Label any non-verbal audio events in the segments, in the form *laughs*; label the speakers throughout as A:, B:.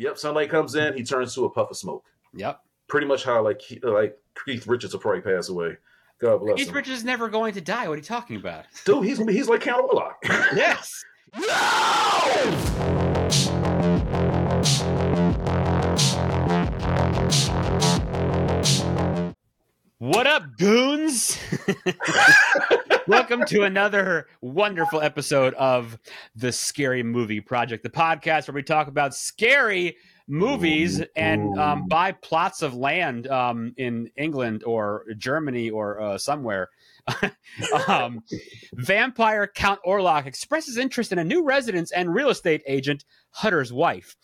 A: Yep, sunlight comes in, he turns to a puff of smoke.
B: Yep.
A: Pretty much how like he- like Keith Richards will probably pass away. God bless
B: Keith
A: him.
B: Richards is never going to die. What are you talking about? *laughs*
A: Dude, he's he's like Count Orlok. *laughs*
B: yes. What up, goons? *laughs* Welcome to another wonderful episode of the Scary Movie Project, the podcast where we talk about scary movies and um, buy plots of land um, in England or Germany or uh, somewhere. *laughs* um, vampire Count Orlok expresses interest in a new residence and real estate agent, Hutter's wife.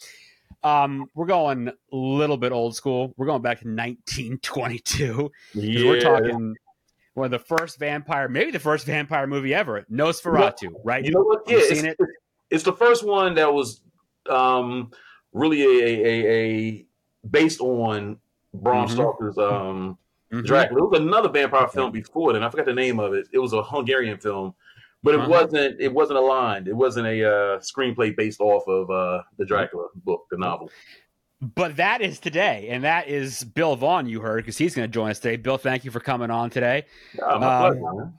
B: Um, we're going a little bit old school. We're going back to 1922. 'Cause We're talking one of the first vampire, maybe the first vampire movie ever, Nosferatu, right?
A: You know what? Yeah,
B: seen it?
A: it's the first one that was um, really a, a, a, based on Bram
B: Mhm.
A: Stoker's um,
B: Mhm.
A: Dracula. It was another vampire film before then. I forgot the name of it. It was a Hungarian film, but it
B: Uh-huh.
A: wasn't. It wasn't aligned. It wasn't a uh, screenplay based off of uh, the Dracula book, the novel.
B: But that is today, and that is Bill Vaughan. You heard because he's going to join us today. Bill, thank you for coming on today.
A: My
B: Um,
A: pleasure,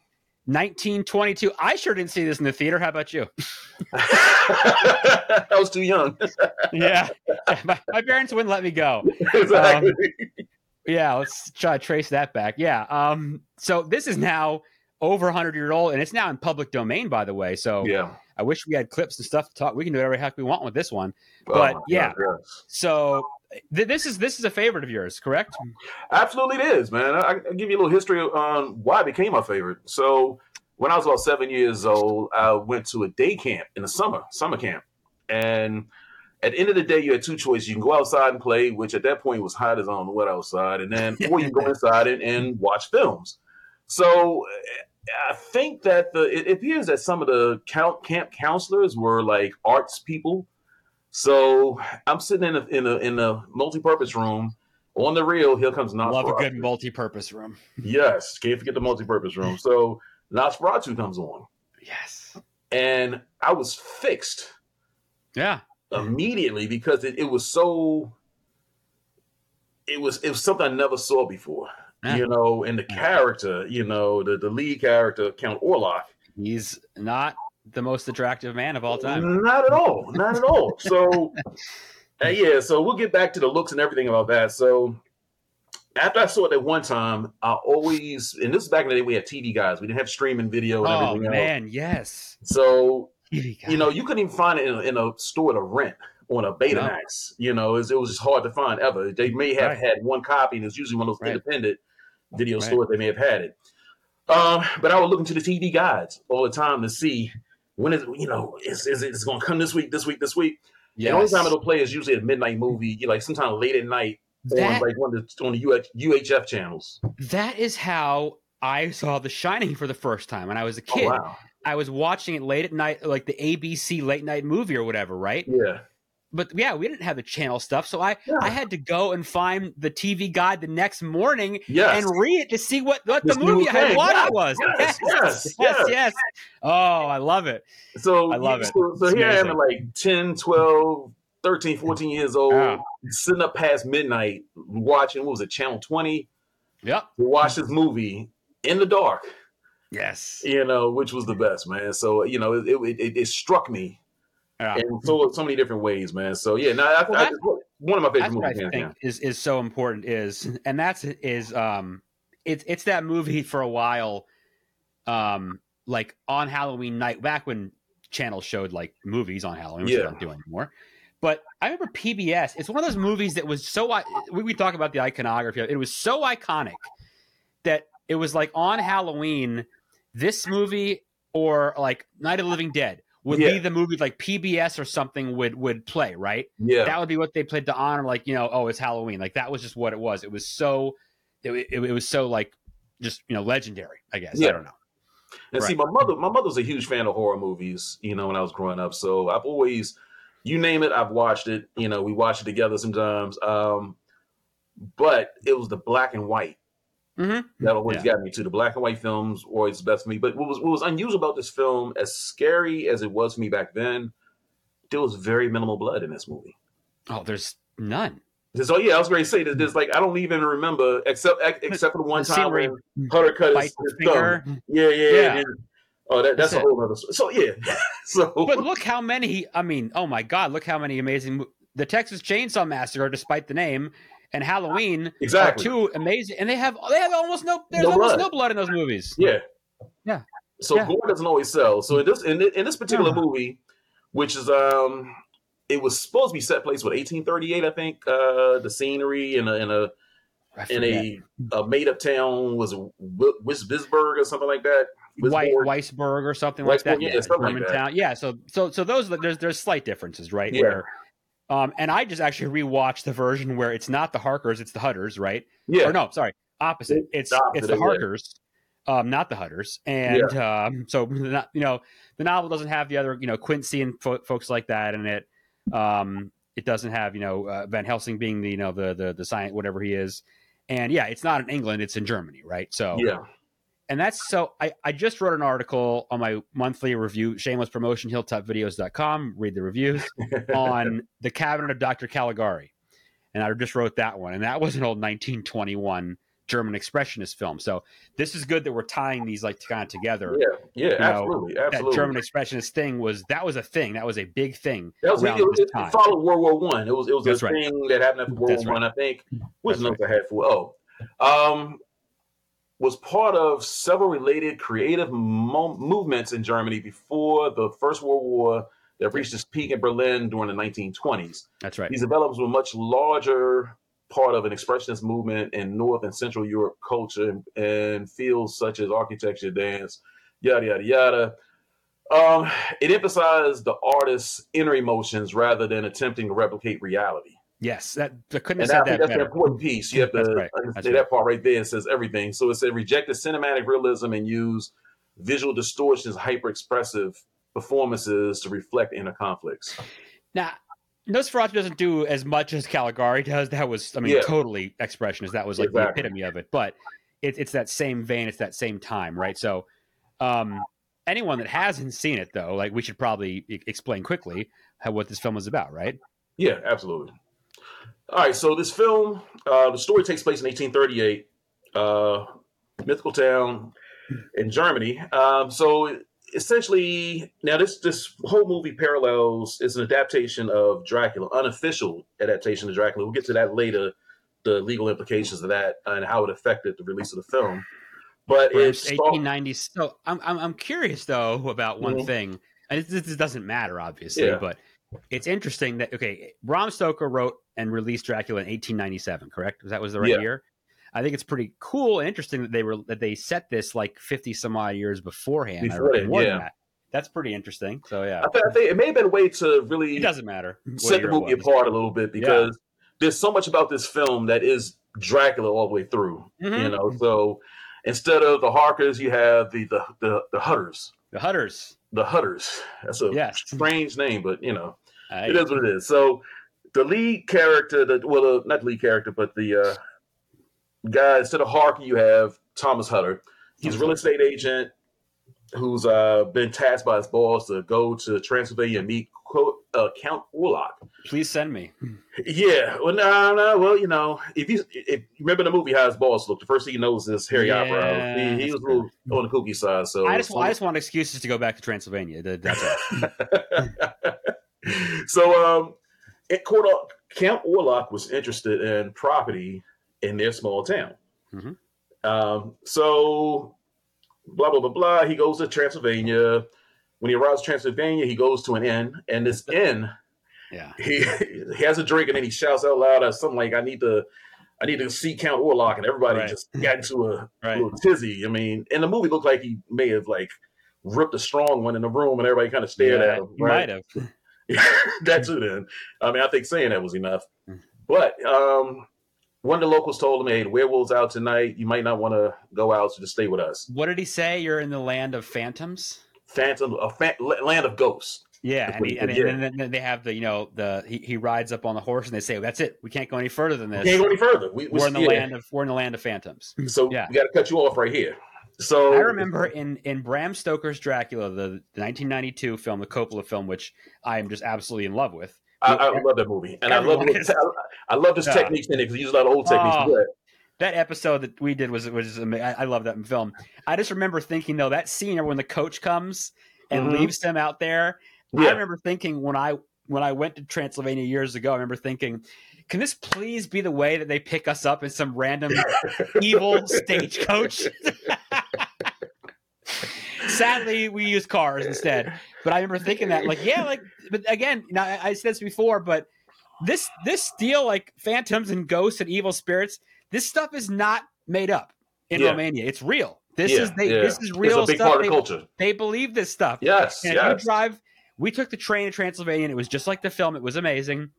B: 1922. I sure didn't see this in the theater. How about you? *laughs* *laughs*
A: I was too young.
B: yeah, *laughs* my, my parents wouldn't let me go.
A: exactly.
B: Yeah, let's try to trace that back. Yeah. Um. So this is now over 100 year old, and it's now in public domain, by the way. So
A: yeah.
B: I wish we had clips and stuff to talk. We can do whatever the heck we want with this one.
A: Oh,
B: But,
A: my
B: yeah.
A: God, yes.
B: So th- this is this is a favorite of yours, correct?
A: Absolutely, it is, man. I, I'll give you a little history on why it became my favorite. So, when I was about seven years old, I went to a day camp in the summer, summer camp, and at the end of the day, you had two choices: you can go outside and play, which at that point was hot as I don't know what outside, and then or you can go *laughs* inside and, and watch films. So, I think that the it appears that some of the camp counselors were like arts people. So I'm sitting in a in a in a multi-purpose room on the real. Here comes Nosferatu.
B: Love a good multi-purpose room.
A: Yes, can't forget the multi-purpose room. So Nosferatu comes on,
B: Yes.
A: and I was fixed
B: Yeah.
A: immediately because it, it was so. It was it was something I never saw before,
B: Yeah.
A: you know, and the character, you know, the the lead character Count Orlok,
B: He's not the most attractive man of all time.
A: not at all, not at all. *laughs* So, uh, yeah, so we'll get back to the looks and everything about that. So, after I saw it at one time, I always, and this is back in the day, we had TV guys. We didn't have streaming video and
B: Oh
A: everything else.
B: man, yes.
A: So, you know, you couldn't even find it in a, in a store to rent on a Betamax. You know, it was, it was just hard to find ever. They may have
B: Right.
A: had one copy, and it's usually one of those
B: Right.
A: independent video
B: Right.
A: stores. They may have had it. Um, but I would look into the TV guides all the time to see when is you know is is it going to come this week, this week, this week. The only time it'll play is usually a midnight movie, like sometime late at night
B: that,
A: on like one of the, on the UH, UHF channels.
B: that is how I saw The Shining for the first time when I was a
A: Oh
B: kid.
A: wow,
B: I was watching it late at night, like the ABC late night movie or whatever, right?
A: yeah,
B: But yeah, we didn't have the channel stuff, so I
A: Yeah.
B: I had to go and find the TV guide the next morning
A: yes,
B: and read it to see what what
A: This
B: the movie I had watched
A: Yes,
B: was.
A: yes, *laughs* yes,
B: yes,
A: yes.
B: Oh, I love it.
A: So
B: I love it.
A: So, here I am at like 10, 12, 13, 14 years old, sitting up past midnight watching, what was it, Channel 20,
B: Yep.
A: to watch this movie in the dark,
B: Yes.
A: you know, which was the best, man. So, you know, it, it, it, it struck me
B: Yeah.
A: in so, so many different ways, man. So, yeah, no, I,
B: Well,
A: I,
B: that's-
A: one of my favorite
B: That's what I
A: movies,
B: think is is so important is, and that's is um, it's it's that movie for a while, um, like on Halloween night back when channels showed like movies on Halloween, which they
A: Yeah.
B: don't do anymore. But I remember PBS. It's one of those movies that was so. We, we talk about the iconography. It was so iconic that it was like on Halloween. This movie or like Night of the Living Dead would be the movie like PBS or something would would play right
A: Yeah.
B: that would be what they played to honor like you know oh it's halloween like that was just what it was it was so it, it, it was so like just you know legendary i guess
A: yeah.
B: i don't know
A: And see, my mother, my mother was a huge fan of horror movies. You know, when I was growing up, so I've always, you name it, I've watched it. You know, we watch it together sometimes. Um, but it was the black and white
B: Mhm.
A: that always got me to the black and white films. Always the best for me. But what was what was unusual about this film, as scary as it was for me back then, there was very minimal blood in this movie.
B: Oh, there's none.
A: There's, oh yeah, I was going to say that there's like I don't even remember except except for the one
B: The
A: time
B: where
A: Hunter cut his, his
B: finger.
A: thumb. Yeah, yeah,
B: Yeah.
A: yeah. Oh, that, that's
B: That's
A: a whole other. So yeah, *laughs* so
B: But look how many. I mean, oh my God! Look how many amazing. The Texas Chainsaw Massacre, despite the name, and Halloween
A: exactly.
B: are two amazing, and they have they have almost no. There's
A: No
B: almost
A: blood.
B: no blood in those movies.
A: Yeah.
B: Yeah.
A: So
B: Yeah.
A: gore doesn't always sell. So in this in, in this particular
B: Yeah.
A: movie, which is um, it was supposed to be set place with 1838, I think. Uh, the scenery in a in a
B: I
A: in a, a made up town was Wisbisburg or something like that.
B: White, Weisberg or something like that.
A: Yeah,
B: Yeah,
A: something like that.
B: Germantown. Yeah. So so so those there's there's slight differences, right?
A: Yeah.
B: Where, um, and I just actually rewatched the version where it's not the Harkers, it's the Hutters, right?
A: Yeah.
B: Or no, sorry, opposite. It's
A: The
B: it's the. Harkers, um, not the Hutters. And um, so *laughs* not, you know the novel doesn't have the other you know Quincy and fo- folks like that in it. Um, it doesn't have you know uh, Van Helsing being the you know the the the science whatever he is. And yeah, it's not in England; it's in Germany, right? So
A: Yeah.
B: And that's so I, I just wrote an article on my monthly review shameless promotion hilltopvideos.com read the reviews *laughs* on the cabinet of dr caligari and i just wrote that one and that was an old 1921 german expressionist film so this is good that we're tying these like kind of together
A: Yeah. Yeah.
B: know,
A: Absolutely.
B: that
A: Absolutely.
B: german expressionist thing was that was a thing that was a big thing
A: That was it,
B: this
A: it,
B: time.
A: it followed World War One. It was it was
B: That's
A: a
B: right.
A: thing that happened after World War One. I think.
B: That's
A: the notes had for? Oh, um, was part of several related creative mo- movements in Germany before the First World War that reached its peak in Berlin during the 1920s.
B: that's right
A: These developments were much larger part of an expressionist movement in North and Central Europe culture and, and fields such as architecture, dance, yada yada yada. Um, it emphasized the artist's inner emotions rather than attempting to replicate reality.
B: Yes that i couldn't
A: And
B: have
A: I
B: said
A: think
B: that
A: that's the
B: better
A: important piece. You have to
B: That's right. That's
A: understand that part right there. It says everything. So it said rejected cinematic realism and use visual distortions, hyper expressive performances to reflect inner conflicts.
B: Now, Nosferatu doesn't do as much as Caligari does. That was, I mean,
A: Yeah.
B: totally expressionist. That was like
A: Exactly.
B: the epitome of it. But it, it's that same vein. It's that same time, right? So, um, anyone that hasn't seen it, though, like we should probably explain quickly how, what this film is about, right?
A: Yeah, absolutely. All right, so this film, uh, the story takes place in 1838, uh, mythical town in Germany. Um, so essentially, now this this whole movie parallels is an adaptation of Dracula, unofficial adaptation of Dracula. We'll get to that later, the legal implications of that and how it affected the release of the film. But
B: It's
A: it's
B: 1890. So I'm, I'm, I'm curious, though, about one
A: Mhm.
B: thing. And this, this doesn't matter, obviously,
A: Yeah.
B: but it's interesting that, okay, Bram Stoker wrote and released Dracula in 1897, correct? That was the right
A: Yeah.
B: year? I think it's pretty cool and interesting that they were that they set this like 50 some odd years beforehand. I
A: Before
B: reckon
A: then,
B: more than
A: yeah.
B: that. That's pretty interesting. So, yeah.
A: I, th- I think it may have been a way to really
B: It doesn't matter.
A: set the movie apart a little bit because there's so much about this film that is Dracula all the way through.
B: Mhm.
A: You know, so instead of the Harkers, you have the the the, the Hutters.
B: The Hutters.
A: The Hutters. That's a
B: Yes.
A: strange name, but you know,
B: I-
A: it is what it is. So the lead character, the well, uh, not the lead character, but the uh, guy instead of Harker, you have Thomas Hutter. He's a real estate agent who's uh, been tasked by his boss to go to Transylvania and meet quote, uh, Count Orlok.
B: Please send me.
A: Yeah, well, no, no, well, you know, if you if you remember the movie How His Boss Looked, the first thing he knows is Harry
B: Yeah.
A: He, he was a little on the kooky side, so
B: I just, I just want excuses to go back to Transylvania. That's all. *laughs* *laughs*
A: so um, it, Court Count Orlok was interested in property in their small town.
B: Mhm.
A: Um, so blah blah blah blah. He goes to Transylvania. When he arrives in Transylvania, he goes to an inn, and this inn
B: Yeah.
A: he, *laughs* he has a drink and then he shouts out loud uh, something like, "I need to, I need to see Count Orlok," and everybody
B: Right.
A: just got into a *laughs*
B: Right.
A: little tizzy. I mean, in the movie, it looked like he may have like ripped a strong one in the room, and everybody kind of stared
B: Yeah,
A: at him.
B: you might have.
A: That too. Then, I mean, I think saying that was enough.
B: Mm.
A: But um, one of the locals told him, "Hey, the werewolves out tonight. You might not want to go out, so just stay with us."
B: What did he say? You're in the land of phantoms.
A: Phantom, a fa- land of ghosts.
B: Yeah, and,
A: what
B: he,
A: he
B: and, then- and then they have the you know the he, he rides up on the horse and they say that's it we can't go any further than
A: We
B: this
A: can't go any further. We, we,
B: we're in the
A: yeah.
B: land of we're in the land of phantoms.
A: So
B: Yeah.
A: we got to cut you off right here. So
B: I remember in in Bram Stoker's Dracula, the, the 1992 film, the Coppola film, which I am just absolutely in love with.
A: I, I love that movie, and I love
B: is-
A: I love his
B: Yeah.
A: techniques in it because he used a lot of old techniques.
B: Oh. that episode that we did was was I, I love that film. I just remember thinking though that scene when the coach comes and
A: Mhm.
B: leaves them out there. I remember thinking when I when I went to Transylvania years ago. I remember thinking, can this please be the way that they pick us up in some random *laughs* evil stagecoach? *laughs* Sadly, we use cars instead. But I remember thinking that, like, yeah, like, but again, you know, I, I said this before, but this this deal, like phantoms and ghosts and evil spirits, this stuff is not made up in
A: Yeah.
B: Romania. It's real. This
A: Yeah,
B: is they,
A: yeah.
B: this is real
A: it's a big
B: stuff.
A: part
B: They,
A: of culture.
B: they believe this stuff.
A: Yes,
B: And
A: yes.
B: you drive, we took the train to Transylvania, and it was just like the film. It was amazing.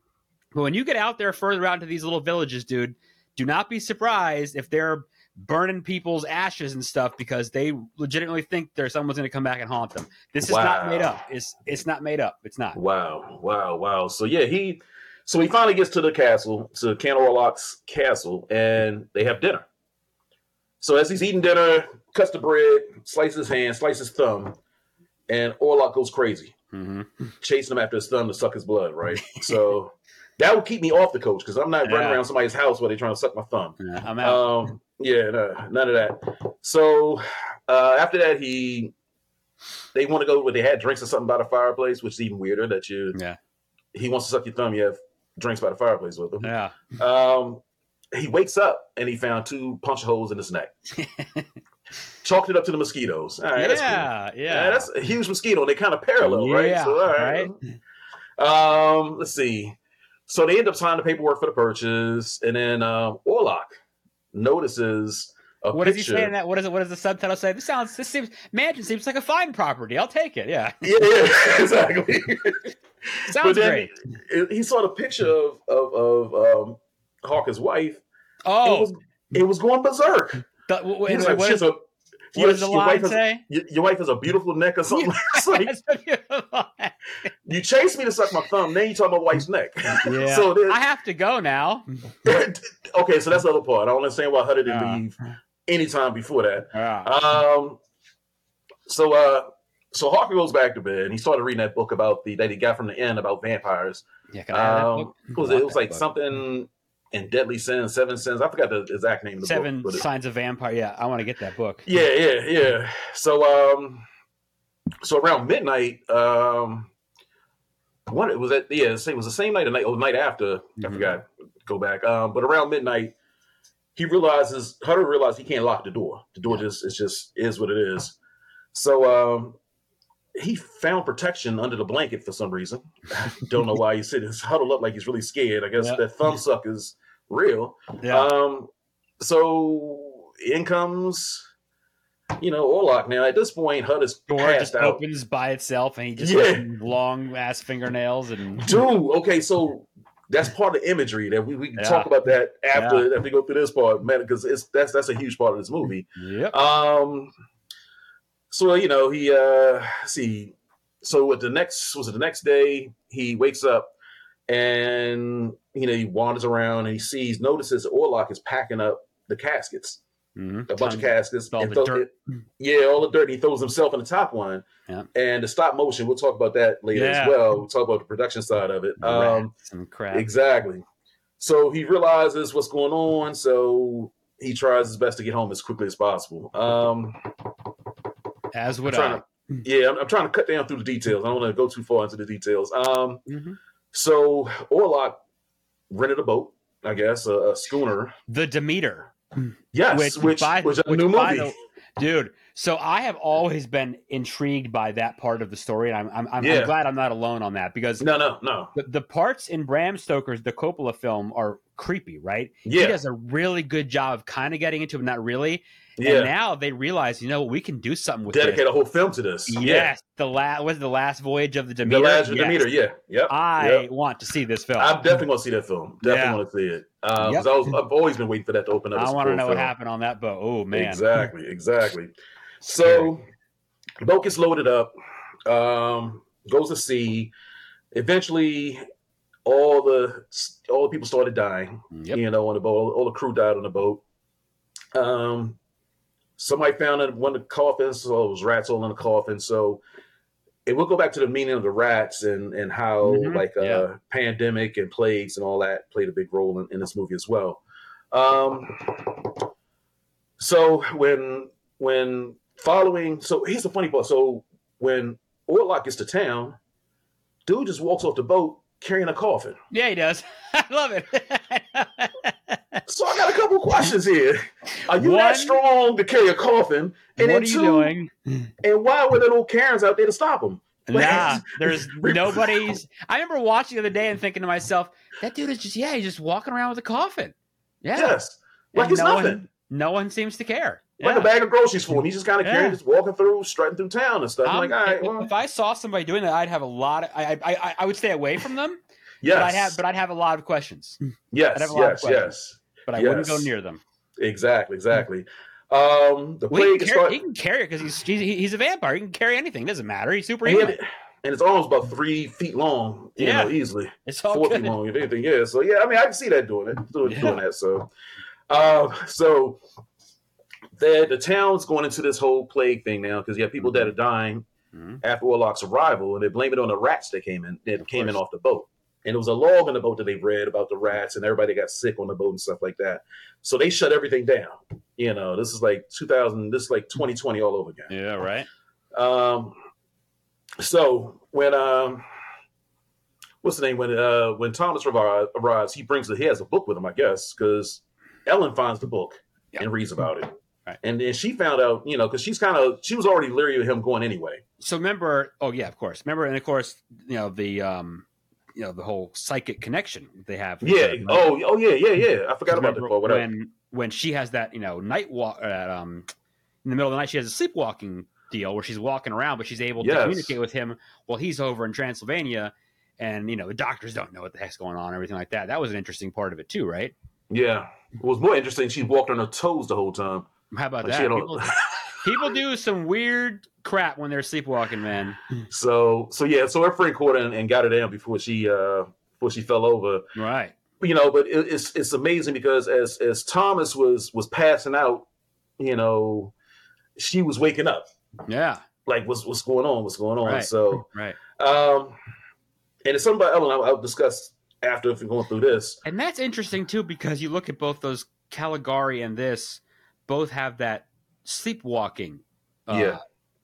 B: But when you get out there further out into these little villages, dude, do not be surprised if they're burning people's ashes and stuff because they legitimately think there's someone's going to come back and haunt them. This is not made up. It's it's not made up. It's not.
A: Wow, wow, wow. So yeah, he so he finally gets to the castle, to Count Orlok's castle, and they have dinner. So as he's eating dinner, cuts the bread, slices his hand, slices his thumb, and Orlok goes crazy,
B: hmm
A: chasing him after his thumb to suck his blood, right? *laughs* so that would keep me off the coach because I'm not running around somebody's house while they're trying to suck my thumb.
B: I'm out.
A: Um, yeah, no, none of that. So uh, after that, he they want to go where they had drinks or something by the fireplace, which is even weirder. That you
B: yeah,
A: he wants to suck your thumb, you have drinks by the fireplace with him.
B: yeah.
A: Um, he wakes up and he found two punch holes in his neck. *laughs* Chalked it up to the mosquitoes. All right, that's cool.
B: yeah,
A: Yeah,
B: yeah.
A: that's a huge mosquito. and They kind of parallel, right?
B: Yeah,
A: So, all right. Um, let's see. So they end up signing the paperwork for the purchase, and then um, Orlok notices a
B: What does he
A: picture.
B: say in that? What is it? What does the subtitle say? This sounds. This seems. Mansion seems like a fine property. I'll take it. Yeah, *laughs*
A: Yeah, yeah, *laughs* exactly. *laughs*
B: sounds great.
A: he saw the picture of of, of um, Hawker's wife.
B: Oh, It
A: was it was going berserk.
B: the, w-
A: He was like,
B: what,
A: a-
B: what does the
A: your, wife
B: line
A: has,
B: say?
A: your, your wife has a beautiful neck or something. like
B: That's a beautiful line.
A: you chased me to suck my thumb, then you talk about wife's neck.
B: Yeah. *laughs*
A: so then,
B: I have to go now. *laughs*
A: okay, so that's the other part. I don't understand why Hutter didn't
B: Yeah.
A: leave anytime before that.
B: Yeah.
A: Um, so uh, so Hawker goes back to bed and he started reading that book about the that he got from the inn about vampires.
B: Yeah, can I have that
A: Um,
B: book?
A: was it? It was like
B: book.
A: something in Deadly Sins, Seven Sins. I forgot the exact name of the
B: Seven
A: book. but it-
B: Signs of Vampire. Yeah, I want to get that book.
A: yeah, yeah, yeah. So um, so around midnight, um, what it was that? Yeah, it was the same night, the night, or the night after. I
B: Mhm.
A: forgot. Go back. Um, but around midnight, he realizes Hutter realized he can't lock the door. The door just it's just is what it is. So um, he found protection under the blanket for some reason. *laughs* Don't know why he's sitting huddled up like he's really scared. I guess
B: Yeah.
A: that thumb suck is real.
B: Yeah.
A: Um, so in comes, you know, Orlok. Now at this point, Hud is
B: Door just
A: out.
B: opens by itself, and he just
A: Yeah.
B: has long ass fingernails and
A: Dude, okay, so that's part of the imagery that we, we can
B: Yeah.
A: talk about that after after we go through this part, man, because it's that's that's a huge part of this movie.
B: yep.
A: Um, so you know he uh see, so at the next was it the next day he wakes up and you know he wanders around and he sees notices Orlok is packing up the caskets.
B: Mhm.
A: a bunch of caskets.
B: all
A: and
B: the
A: throw-
B: dirt.
A: yeah, all the dirt. He throws himself in the top one.
B: Yeah.
A: And the stop motion, we'll talk about that later
B: Yeah.
A: as well. We'll talk about the production side of it. Um,
B: crap.
A: exactly. So he realizes what's going on. So he tries his best to get home as quickly as possible. Um,
B: As would I.
A: to, yeah, I'm, I'm trying to cut down through the details. I don't want to go too far into the details. Um,
B: Mhm.
A: so Orlok rented a boat, I guess, a, a schooner.
B: The Demeter.
A: Yes, which,
B: by-
A: which, is a
B: which
A: new movie.
B: the- dude. So I have always been intrigued by that part of the story, and I'm I'm, I'm,
A: Yeah.
B: I'm glad I'm not alone on that because
A: no, no, no.
B: the, the parts in Bram Stoker's the Coppola film are creepy, right?
A: Yeah,
B: He does a really good job of kind of getting into it, but not really.
A: Yeah.
B: And now they realize, you know, we can do something with
A: Dedicate
B: this.
A: a whole film to this. Yeah.
B: Yes, the last was the last voyage of the
A: The
B: Demeter.
A: Last of
B: Yes.
A: Demeter, yeah. Yep.
B: I
A: yep.
B: want to see this film.
A: I'm definitely going to see that film. Definitely
B: Yeah.
A: want to see it. Because
B: Yep.
A: I was, I've always been waiting for that to open up.
B: I want to know what happened on that boat. Oh man,
A: Exactly, exactly. So, boat gets loaded up, um, goes to sea. Eventually, all the all the people started dying.
B: Yep.
A: You know, on the boat, all the crew died on the boat. Um, somebody found it one of the coffins. So it was rats all in the coffin. So and we'll go back to the meaning of the rats and and how
B: Mhm,
A: like uh
B: yeah.
A: pandemic and plagues and all that played a big role in, in this movie as well. Um, so when when following, so here's the funny part. So when Orlok gets to town, dude just walks off the boat carrying a coffin.
B: Yeah, he does. *laughs* I love it. *laughs*
A: So I got a couple questions here. Are you
B: One-
A: that strong to carry a coffin?
B: what
A: And
B: are
A: then
B: you
A: two,
B: doing?
A: and why were there no Karens out there to stop him?
B: Nah, there's *laughs* nobody's. I remember watching the other day and thinking to myself, that dude is just yeah, he's just walking around with a coffin. Yeah,
A: Yes, like
B: And
A: it's
B: no
A: nothing.
B: One, no one seems to care.
A: like
B: Yeah.
A: a bag of groceries for him. He's just kind of
B: Yeah.
A: carrying, just walking through, strutting through town and stuff. I'm
B: Um,
A: like, all right,
B: if,
A: well,
B: if I saw somebody doing that, I'd have a lot. Of, I, I I I would stay away from them.
A: yes,
B: But I'd have but I'd have a lot of questions. I'd
A: yes,
B: have a lot of
A: yes,
B: questions.
A: yes,
B: But I wouldn't go near them.
A: exactly, exactly. Um, the
B: Well, he,
A: plague
B: can
A: is
B: carry,
A: start,
B: he can carry it because he's, he's he's a vampire. He can carry anything. It doesn't matter. He's
A: and,
B: superhuman.
A: it- and it's almost about three feet long. You
B: Yeah.
A: know, easily
B: It's all
A: four
B: good.
A: feet long, if anything. Yeah, so yeah, I mean, I can see that doing it, doing,
B: Yeah.
A: doing that. So, um, so the the town's going into this whole plague thing now because you have people that are dying
B: Mhm.
A: after Orlok's arrival, and they blame it on the rats that came in that
B: Of
A: came in off the boat. And it was a log on the boat that they read about the rats and everybody got sick on the boat and stuff like that. So they shut everything down. You know, this is like 2000, this is like 2020 all over again.
B: Yeah, right.
A: Um, so when um, what's the name when uh when Thomas arrives, he brings the he has a book with him, I guess, because Ellen finds the book
B: Yeah.
A: and reads about it.
B: Right.
A: And then she found out, you know, because she's kind of she was already leery of him going anyway.
B: So remember, oh yeah, of course. Remember, and of course, you know the um, you know the whole psychic connection they have.
A: Yeah.
B: the-
A: Oh. Oh. Yeah. Yeah. Yeah. I forgot about the part.
B: When when she has that you know night walk uh, um in the middle of the night she has a sleepwalking deal where she's walking around but she's able to communicate with him while he's over in Transylvania and you know the doctors don't know what the heck's going on and everything like that that was an interesting part of it too right
A: Yeah. What was more interesting, she walked on her toes the whole time.
B: how about
A: Like,
B: that
A: she had
B: people,
A: on- *laughs*
B: people do some weird crap when they're sleepwalking man
A: so so yeah. So her friend caught her and, and got her down before she uh before she fell over.
B: right
A: you know, but it, it's it's amazing because as as Thomas was was passing out, you know, she was waking up.
B: yeah
A: Like, what's what's going on? What's going on?
B: Right.
A: So,
B: right
A: um, and it's something about Ellen I'll, I'll discuss after if we're going through this.
B: and that's interesting too because you look at both those Caligari and this both have that sleepwalking uh,
A: Yeah.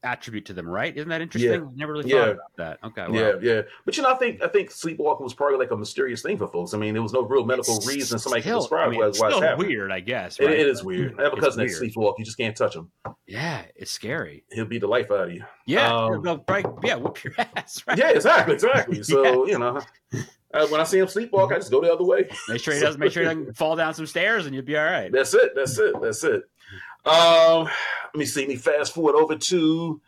B: attribute to them, right? Isn't that interesting? Never really
A: Yeah.
B: thought about that. Okay, well,
A: Yeah, yeah. But you know, I think I think sleepwalking was probably like a mysterious thing for folks. I mean, there was no real medical
B: it's
A: reason somebody
B: still-
A: could describe
B: I mean,
A: why,
B: it's
A: why it's
B: still
A: happening.
B: weird, I guess.
A: It, it is weird. I have a cousin that sleepwalk. You just can't touch him.
B: Yeah, it's scary.
A: He'll beat the life out of you.
B: Yeah,
A: Um,
B: they'll yeah, whoop your *laughs* ass. Right?
A: Yeah, exactly, exactly. So *laughs* you know, uh, when I see him sleepwalk, I just go the other way.
B: Make sure he doesn't. Make sure he *laughs* doesn't fall down some stairs, and you'll be all right.
A: That's it. That's it. That's it. Um, let me see. Let me fast forward over to.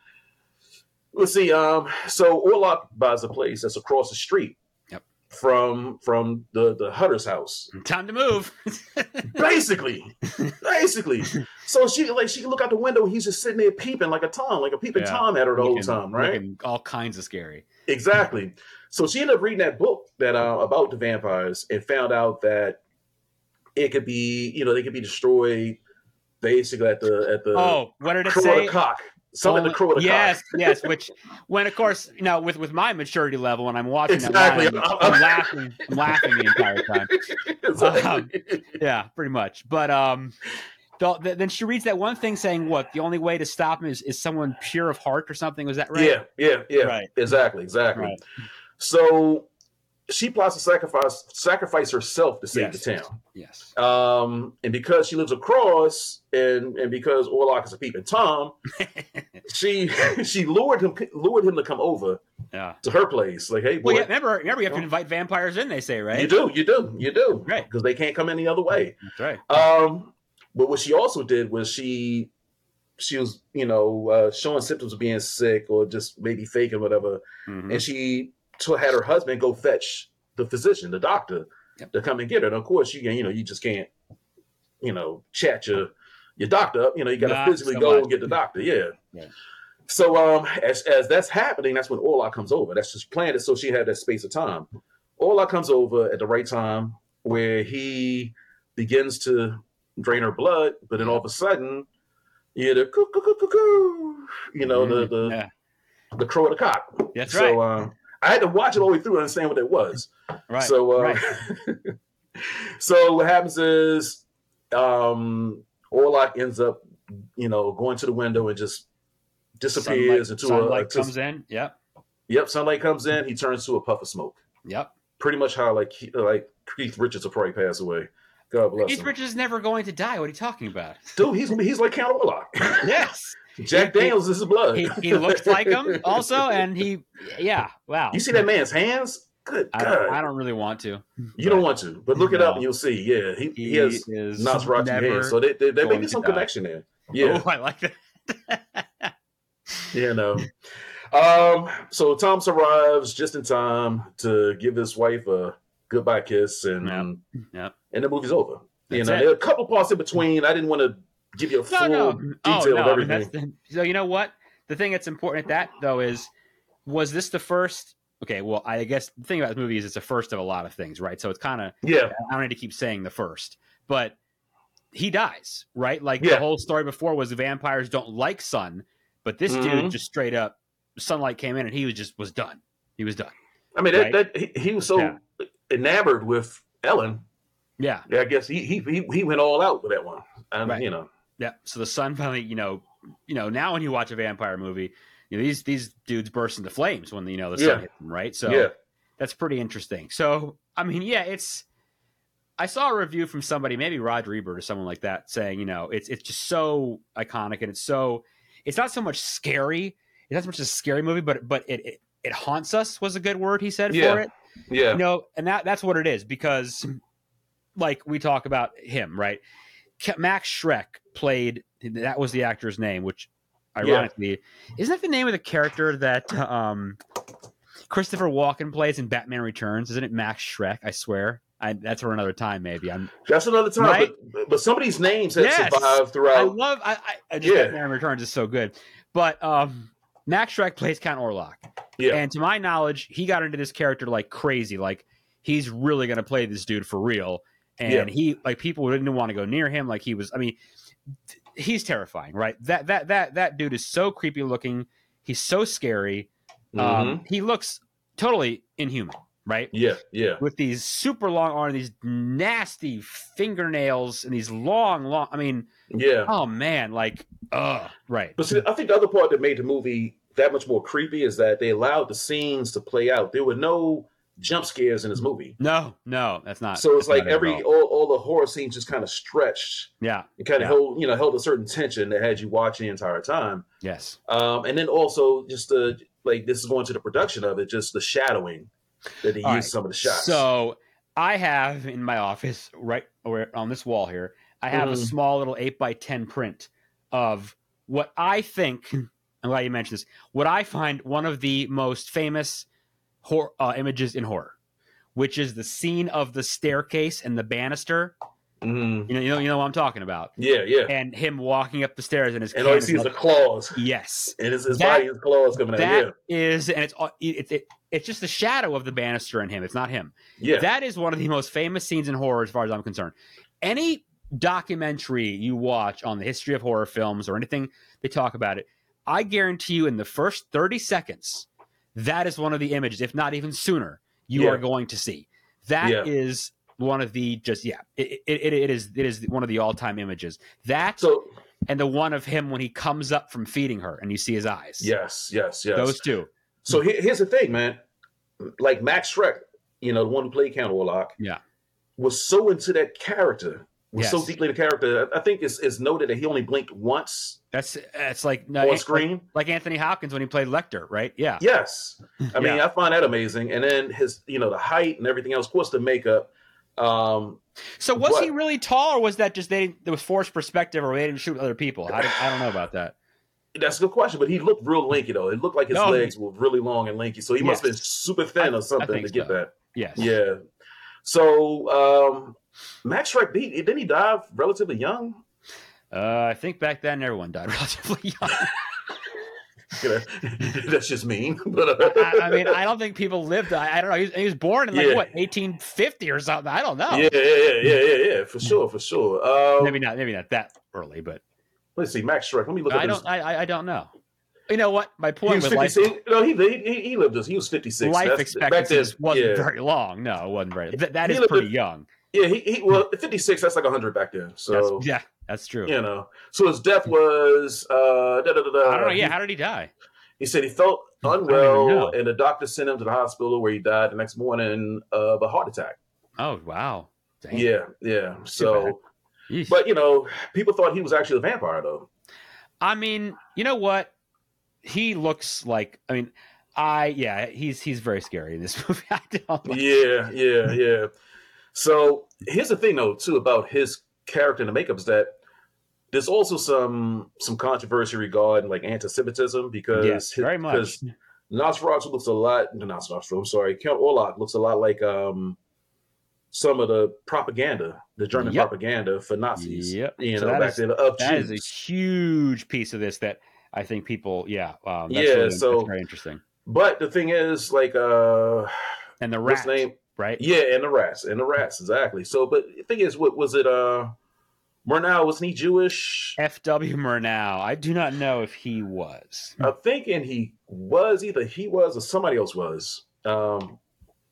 A: Let's see. Um, so Orlok buys a place that's across the street.
B: Yep.
A: From from the the Hutter's house,
B: Time to move. *laughs*
A: basically, basically. So she like she can look out the window. and He's just sitting there peeping like a tom, like a peeping
B: Yeah.
A: tom at her the whole time, right?
B: all kinds of scary.
A: Exactly. So she ended up reading that book that uh, about the vampires and found out that it could be, you know, they could be destroyed basically at the at the
B: Oh, what did it say?
A: cock. Something
B: Only-
A: the crow of the
B: yes, yes. Which, when of course, you know, with with my maturity level, when I'm watching
A: Exactly.
B: that, line, I'm, I'm *laughs* laughing, I'm laughing the entire time.
A: Exactly.
B: Yeah, pretty much. But um, the, then she reads that one thing saying, "What the only way to stop him is is someone pure of heart or something." Was that right?
A: Yeah, yeah, yeah.
B: Right.
A: Exactly, exactly.
B: Right.
A: So she plots to sacrifice sacrifice herself to save
B: Yes.
A: the town.
B: Yes.
A: Um, and because she lives across, and and because Orlok is a peeping tom, *laughs* she *laughs* she lured him lured him to come over
B: Yeah.
A: to her place. Like, hey, boy,
B: Well, yeah. Remember, remember, you have to invite vampires in. They say, right?
A: you do, you do, you do,
B: Right.
A: Because they can't come any other way.
B: That's right.
A: Um, but what she also did was she she was you know uh, showing symptoms of being sick or just maybe faking whatever,
B: Mhm.
A: and she had her husband go fetch the physician, the doctor,
B: Yep.
A: to come and get her. And of course, you can you know you just can't you know chat your your doctor up. You know you got to physically
B: so
A: go
B: much.
A: and get the doctor. Yeah.
B: Right.
A: So um, as as that's happening, that's when Orlok comes over. That's just planned so she had that space of time. Orlok comes over at the right time where he begins to drain her blood, but then all of a sudden, you hear the coo coo coo. You know the the
B: yeah.
A: the crow of the cock.
B: That's
A: so,
B: right.
A: um, I had to watch it all the way through to understand what it was.
B: right.
A: So, uh,
B: right. *laughs*
A: so what happens is, um, Orlok ends up, you know, going to the window and just disappears
B: sunlight,
A: into
B: sunlight
A: a.
B: comes in. Yep.
A: Yep, sunlight comes in. He turns to a puff of smoke.
B: Yep.
A: Pretty much how like he- like Keith Richards will probably pass away. God bless
B: Keith
A: him.
B: Richards is never going to die. What are you talking about?
A: Dude, he's he's like Count Orlok. *laughs*
B: yes.
A: Jack Daniels is his blood.
B: He, he looks like him *laughs* also, and he, yeah, wow.
A: you see that man's hands? Good
B: I
A: God.
B: don't, I don't really want to.
A: you don't want to, but look it up and you'll see. Yeah, he, he,
B: He
A: has Nosferatu hands. So they, they, there may be some
B: die.
A: connection there. Yeah,
B: Oh, I like that.
A: you know. Um, so Thomas arrives just in time to give his wife a goodbye kiss, and
B: Yep. Yep.
A: and the movie's over. you know,
B: it.
A: there are a couple parts in between. I didn't want to give you a full
B: no, no.
A: detail
B: Oh,
A: of
B: no. I mean,
A: everything.
B: the, so you know what? The thing that's important at that though is, was this the first? Okay, well, I guess the thing about this movie is it's the first of a lot of things, right? So it's kind of
A: yeah,
B: I don't need to keep saying the first, but he dies, right? Like
A: Yeah.
B: the whole story before was the vampires don't like sun, but this
A: Mhm.
B: dude just straight up sunlight came in and he was just was done. He was done.
A: I mean
B: Right.
A: that he, he was so
B: Yeah.
A: enamored with Ellen.
B: Yeah,
A: I guess he he he, he went all out with that one, and
B: Right.
A: you know,
B: yeah. So the sun *laughs* finally, you know, you know, now when you watch a vampire movie, you know these these dudes burst into flames when you know the sun
A: Yeah.
B: hits them, right? So
A: yeah,
B: that's pretty interesting. So I mean, yeah, it's. I saw a review from somebody, maybe Roger Ebert or someone like that, saying, you know, it's it's just so iconic and it's so. It's not so much scary. It's not so much a scary movie, but but it it, it haunts us was a good word he said
A: Yeah.
B: for it.
A: yeah,
B: You know, and that that's what it is because, like we talk about him, right? Max Schreck played that was the actor's name, which ironically isn't that the name of the character that um Christopher Walken plays in Batman Returns? Isn't it Max Shreck? I swear. I, that's for another time, maybe. I'm.
A: that's another time.
B: Right?
A: But, but some of these names have
B: Yes.
A: survived throughout.
B: I love. I, I, I just
A: Yeah.
B: Batman Returns is so good, but um, Max Schreck plays Count Orlok,
A: yeah,
B: and to my knowledge, he got into this character like crazy. Like he's really going to play this dude for real, and
A: Yeah.
B: he like people didn't want to go near him. Like he was. I mean, he's terrifying, right? That that that that dude is so creepy looking. He's so scary.
A: Mhm.
B: Um, he looks totally inhuman, right?
A: yeah, yeah.
B: With these super long arms, these nasty fingernails, and these long, long. I mean,
A: Yeah.
B: oh man, like, uh, right?
A: But see, I think the other part that made the movie that much more creepy is that they allowed the scenes to play out. There were no jump scares in this movie.
B: No, no, that's not.
A: So it's like
B: it
A: every
B: all.
A: all, all the horror scenes just kind of stretched
B: yeah,
A: and kind of
B: Yeah.
A: held you know held a certain tension that had you watching the entire time.
B: yes,
A: Um, and then also just the like this is going to the production of it, just the shadowing that they
B: All
A: used
B: right.
A: some of the shots.
B: So I have in my office, right on this wall here, I have a
A: Mhm.
B: small little eight by ten print of what I think. *laughs* I'm glad you mentioned this. What I find one of the most famous hor- uh, images in horror, which is the scene of the staircase and the banister.
A: Mhm.
B: You know, you know, you know what I'm talking about.
A: yeah, yeah.
B: And him walking up the stairs and his
A: And all you
B: is
A: see is the claws,
B: yes,
A: and his, his
B: That-
A: body, his claws coming out.
B: that is, and it's all- it, it, it's just the shadow of the banister in him. It's not him.
A: Yeah, yeah.
B: That is one of the most famous scenes in horror, as far as I'm concerned. Any documentary you watch on the history of horror films or anything they talk about it, I guarantee you, in the first 30 seconds, that is one of the images, if not even sooner, you
A: Yeah.
B: are going to see. That is
A: Yeah.
B: one of the just yeah, it, it, it, is it is one of the all time images. That
A: so
B: and the one of him when he comes up from feeding her and you see his eyes.
A: yes, yes, yes.
B: those two.
A: So here, here's the thing, man. Like Max Schreck, you know, the one who played Count Orlok,
B: Yeah.
A: was so into that character, was so deeply the character. I think it's, it's noted that he only blinked once
B: That's it's like no,
A: on screen.
B: like Anthony Hopkins when he played Lecter, right? Yeah.
A: Yes, I mean,
B: Yeah.
A: I find that amazing. And then his, you know, the height and everything else. Of course, the makeup. Um,
B: So was
A: What-
B: he really tall, or was that just they there was forced perspective, or they didn't shoot other people? I don't, I don't know about that.
A: that's a good question, but he looked real lanky though. It looked like his
B: No,
A: legs were really long and lanky, so he must have been super thin
B: I-
A: or something to get
B: so.
A: that.
B: Yes.
A: Yeah. So um, Max Schreck, he, didn't he die relatively young?
B: Uh, I think back then everyone died *laughs* relatively young. *laughs*
A: That's just mean. *laughs* But uh,
B: I, I mean, I don't think people lived. I, I don't know. He was, he was born in like
A: Yeah.
B: what 1850 or something. I don't know.
A: yeah, yeah, yeah, yeah, yeah, yeah, for sure, for sure. Um,
B: Maybe not. Maybe not that early, but
A: let's see, Max Schreck. Let me look.
B: I
A: his,
B: don't. I, I- I don't know. You know what? My point
A: was
B: life,
A: No, he, he he lived this. He was 56.
B: life
A: That's-
B: expectancy
A: then,
B: wasn't
A: yeah.
B: very long. No, it wasn't very. Th- that
A: He
B: is pretty
A: in-
B: young.
A: Yeah, he, he well, 56. That's like 100 back then. So
B: That's- yeah, that's true.
A: you know, so his death was uh, da, da, da, da.
B: I don't know. Yeah,
A: He,
B: how did he die?
A: he said he felt unwell, and the doctor sent him to the hospital where he died the next morning of a heart attack.
B: Oh wow. Dang.
A: Yeah, yeah.
B: bad.
A: So, but you know, people thought he was actually a vampire though.
B: I mean, you know what? He looks like. I mean, I yeah, he's he's very scary in this *laughs* movie. I don't. Like,
A: Yeah, yeah, yeah. So here's the thing, though, too, about his character and the makeup is that there's also some some controversy regarding like anti-Semitism because
B: yes,
A: his-
B: very much.
A: Nosferatu looks a lot. No, not Nosferatu. I'm sorry, Count Orlok looks a lot like um some of the propaganda, the German
B: Yep.
A: propaganda for Nazis.
B: Yep.
A: You
B: So
A: know, back
B: is-
A: then of
B: That is
A: Jews.
B: a huge piece of this that I think people. Yeah. Um, that's
A: Yeah,
B: really-
A: so-
B: very interesting.
A: But the thing is, like, uh,
B: And the rats,
A: name?
B: right?
A: Yeah, and the rats, and the rats, exactly. So, but the thing is, what was it? Uh, Murnau wasn't he Jewish?
B: F.W. Murnau. I do not know if he was.
A: I'm thinking he was either he was or somebody else was. Um,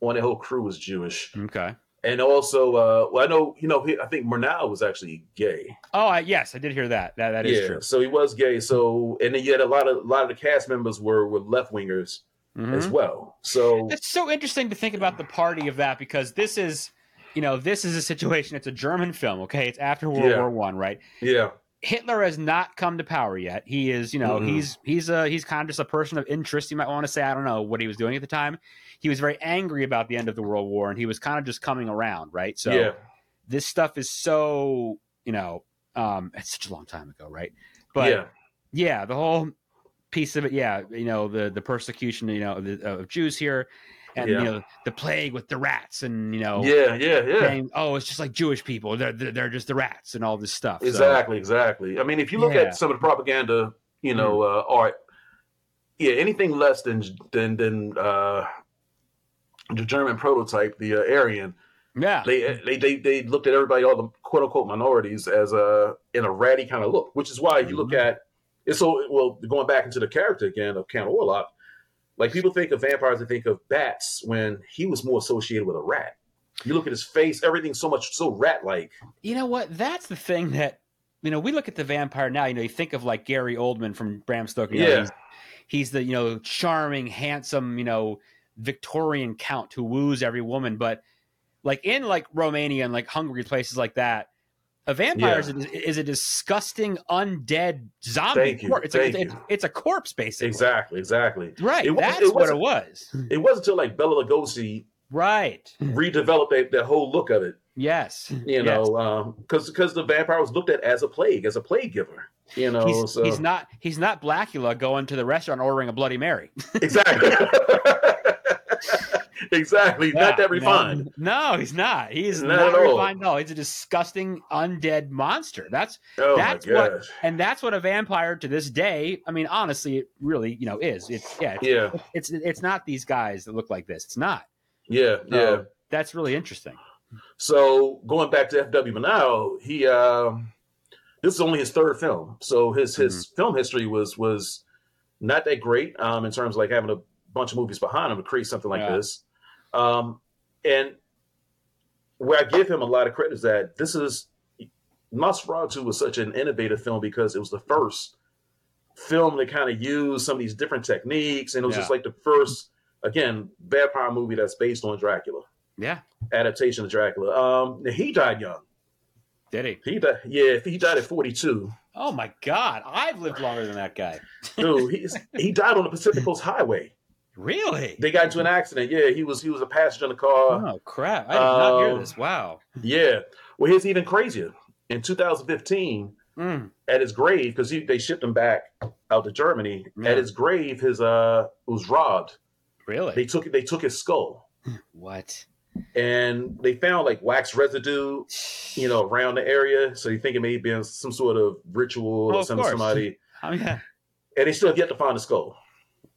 A: on the whole crew was Jewish,
B: Okay.
A: And also, uh, well, I know you know he, I think Murnau was actually gay.
B: Oh, I, yes, I did hear that. That that is
A: yeah,
B: true.
A: so he was gay. So, and then had a lot of a lot of the cast members were were left wingers as
B: Mhm.
A: well. So,
B: It's so interesting to think about the party of that because this is, you know, this is a situation. It's a German film. Okay, it's after World
A: Yeah.
B: War One, right?
A: yeah,
B: Hitler has not come to power yet. He is, you know,
A: Mm-mm.
B: he's he's a he's kind of just a person of interest. You might want to say. I don't know what he was doing at the time. He was very angry about the end of the World War, and he was kind of just coming around, right? So
A: yeah,
B: this stuff is so, you know, um, it's such a long time ago, right? But
A: yeah,
B: yeah, the whole piece of it, yeah, you know, the the persecution, you know, of, the, of Jews here, and
A: Yeah.
B: you know, the plague with the rats, and you know,
A: yeah, yeah, yeah.
B: saying, oh, it's just like Jewish people, they're they're, they're just the rats, and all this stuff. So,
A: Exactly, exactly. I mean, if you look
B: Yeah.
A: at some of the propaganda, you know, uh, art, yeah, anything less than than than uh, the German prototype, the uh, Aryan,
B: yeah,
A: they, they they they looked at everybody, all the quote unquote minorities, as a in a ratty kind of look. Which is why you look
B: Mhm.
A: at it's so well going back into the character again of Count Orlok. Like people think of vampires, they think of bats when he was more associated with a rat. You look at his face, everything's so much so rat like.
B: you know what? That's the thing that you know. We look at the vampire now. You know, you think of like Gary Oldman from Bram Stoker. know,
A: Yeah.
B: he's, he's the you know charming, handsome, you know Victorian count who woos every woman. But like in like Romania and like Hungary places like that, a vampire
A: Yeah.
B: is, a, is a disgusting undead zombie.
A: Thank you.
B: It's,
A: thank
B: a, it's,
A: you.
B: it's a corpse basically.
A: Exactly, exactly.
B: Right.
A: It
B: that's
A: it
B: what it
A: wasn't- It wasn't until like Bela Lugosi
B: Right.
A: redeveloped that, that whole look of it,
B: Yes.
A: you know, um, because because the vampire was looked at as a plague, as a plague giver, you know.
B: He's,
A: so
B: he's not he's not Blackula going to the restaurant ordering a Bloody Mary.
A: exactly, *laughs* *laughs* exactly, not that refined.
B: No, no, he's not. He's
A: Not
B: not,
A: all.
B: refined at all. He's a disgusting undead monster. That's
A: Oh
B: That's
A: my
B: what- and that's what a vampire to this day. I mean, honestly, it really, you know, is. It's yeah, it's,
A: yeah,
B: it's it's not these guys that look like this. It's not.
A: yeah, yeah.
B: That's really interesting.
A: So going back to F.W. Murnau, he um, this is only his third film, so his his film history was was not that great um, in terms of like having a bunch of movies behind him to create something like
B: Yeah.
A: this. Um, and where I give him a lot of credit is that this is Nosferatu was such an innovative film because it was the first film to kind of use some of these different techniques, and it was
B: Yeah.
A: just like the first again vampire movie that's based on Dracula
B: Yeah,
A: adaptation of Dracula. Um, he died young.
B: did he?
A: He died. Yeah, he died at 42.
B: Oh my God, I've lived longer than that guy.
A: Dude, he's, he died on the Pacific Coast Highway.
B: Really?
A: They got into an accident. Yeah, he was he was a passenger in the car.
B: Oh crap! I did not hear
A: um,
B: this. Wow.
A: Yeah. Well, here's even crazier. In 2015,
B: Mm.
A: at his grave, because they shipped him back out to Germany.
B: Yeah.
A: At his grave, his uh was robbed.
B: Really?
A: They took they took his skull *laughs*
B: what?
A: and they found like wax residue, you know, around the area. So you think it may have been some sort of ritual
B: Oh,
A: or
B: of
A: some somebody. *laughs*
B: Oh yeah.
A: And they still have yet to find the skull.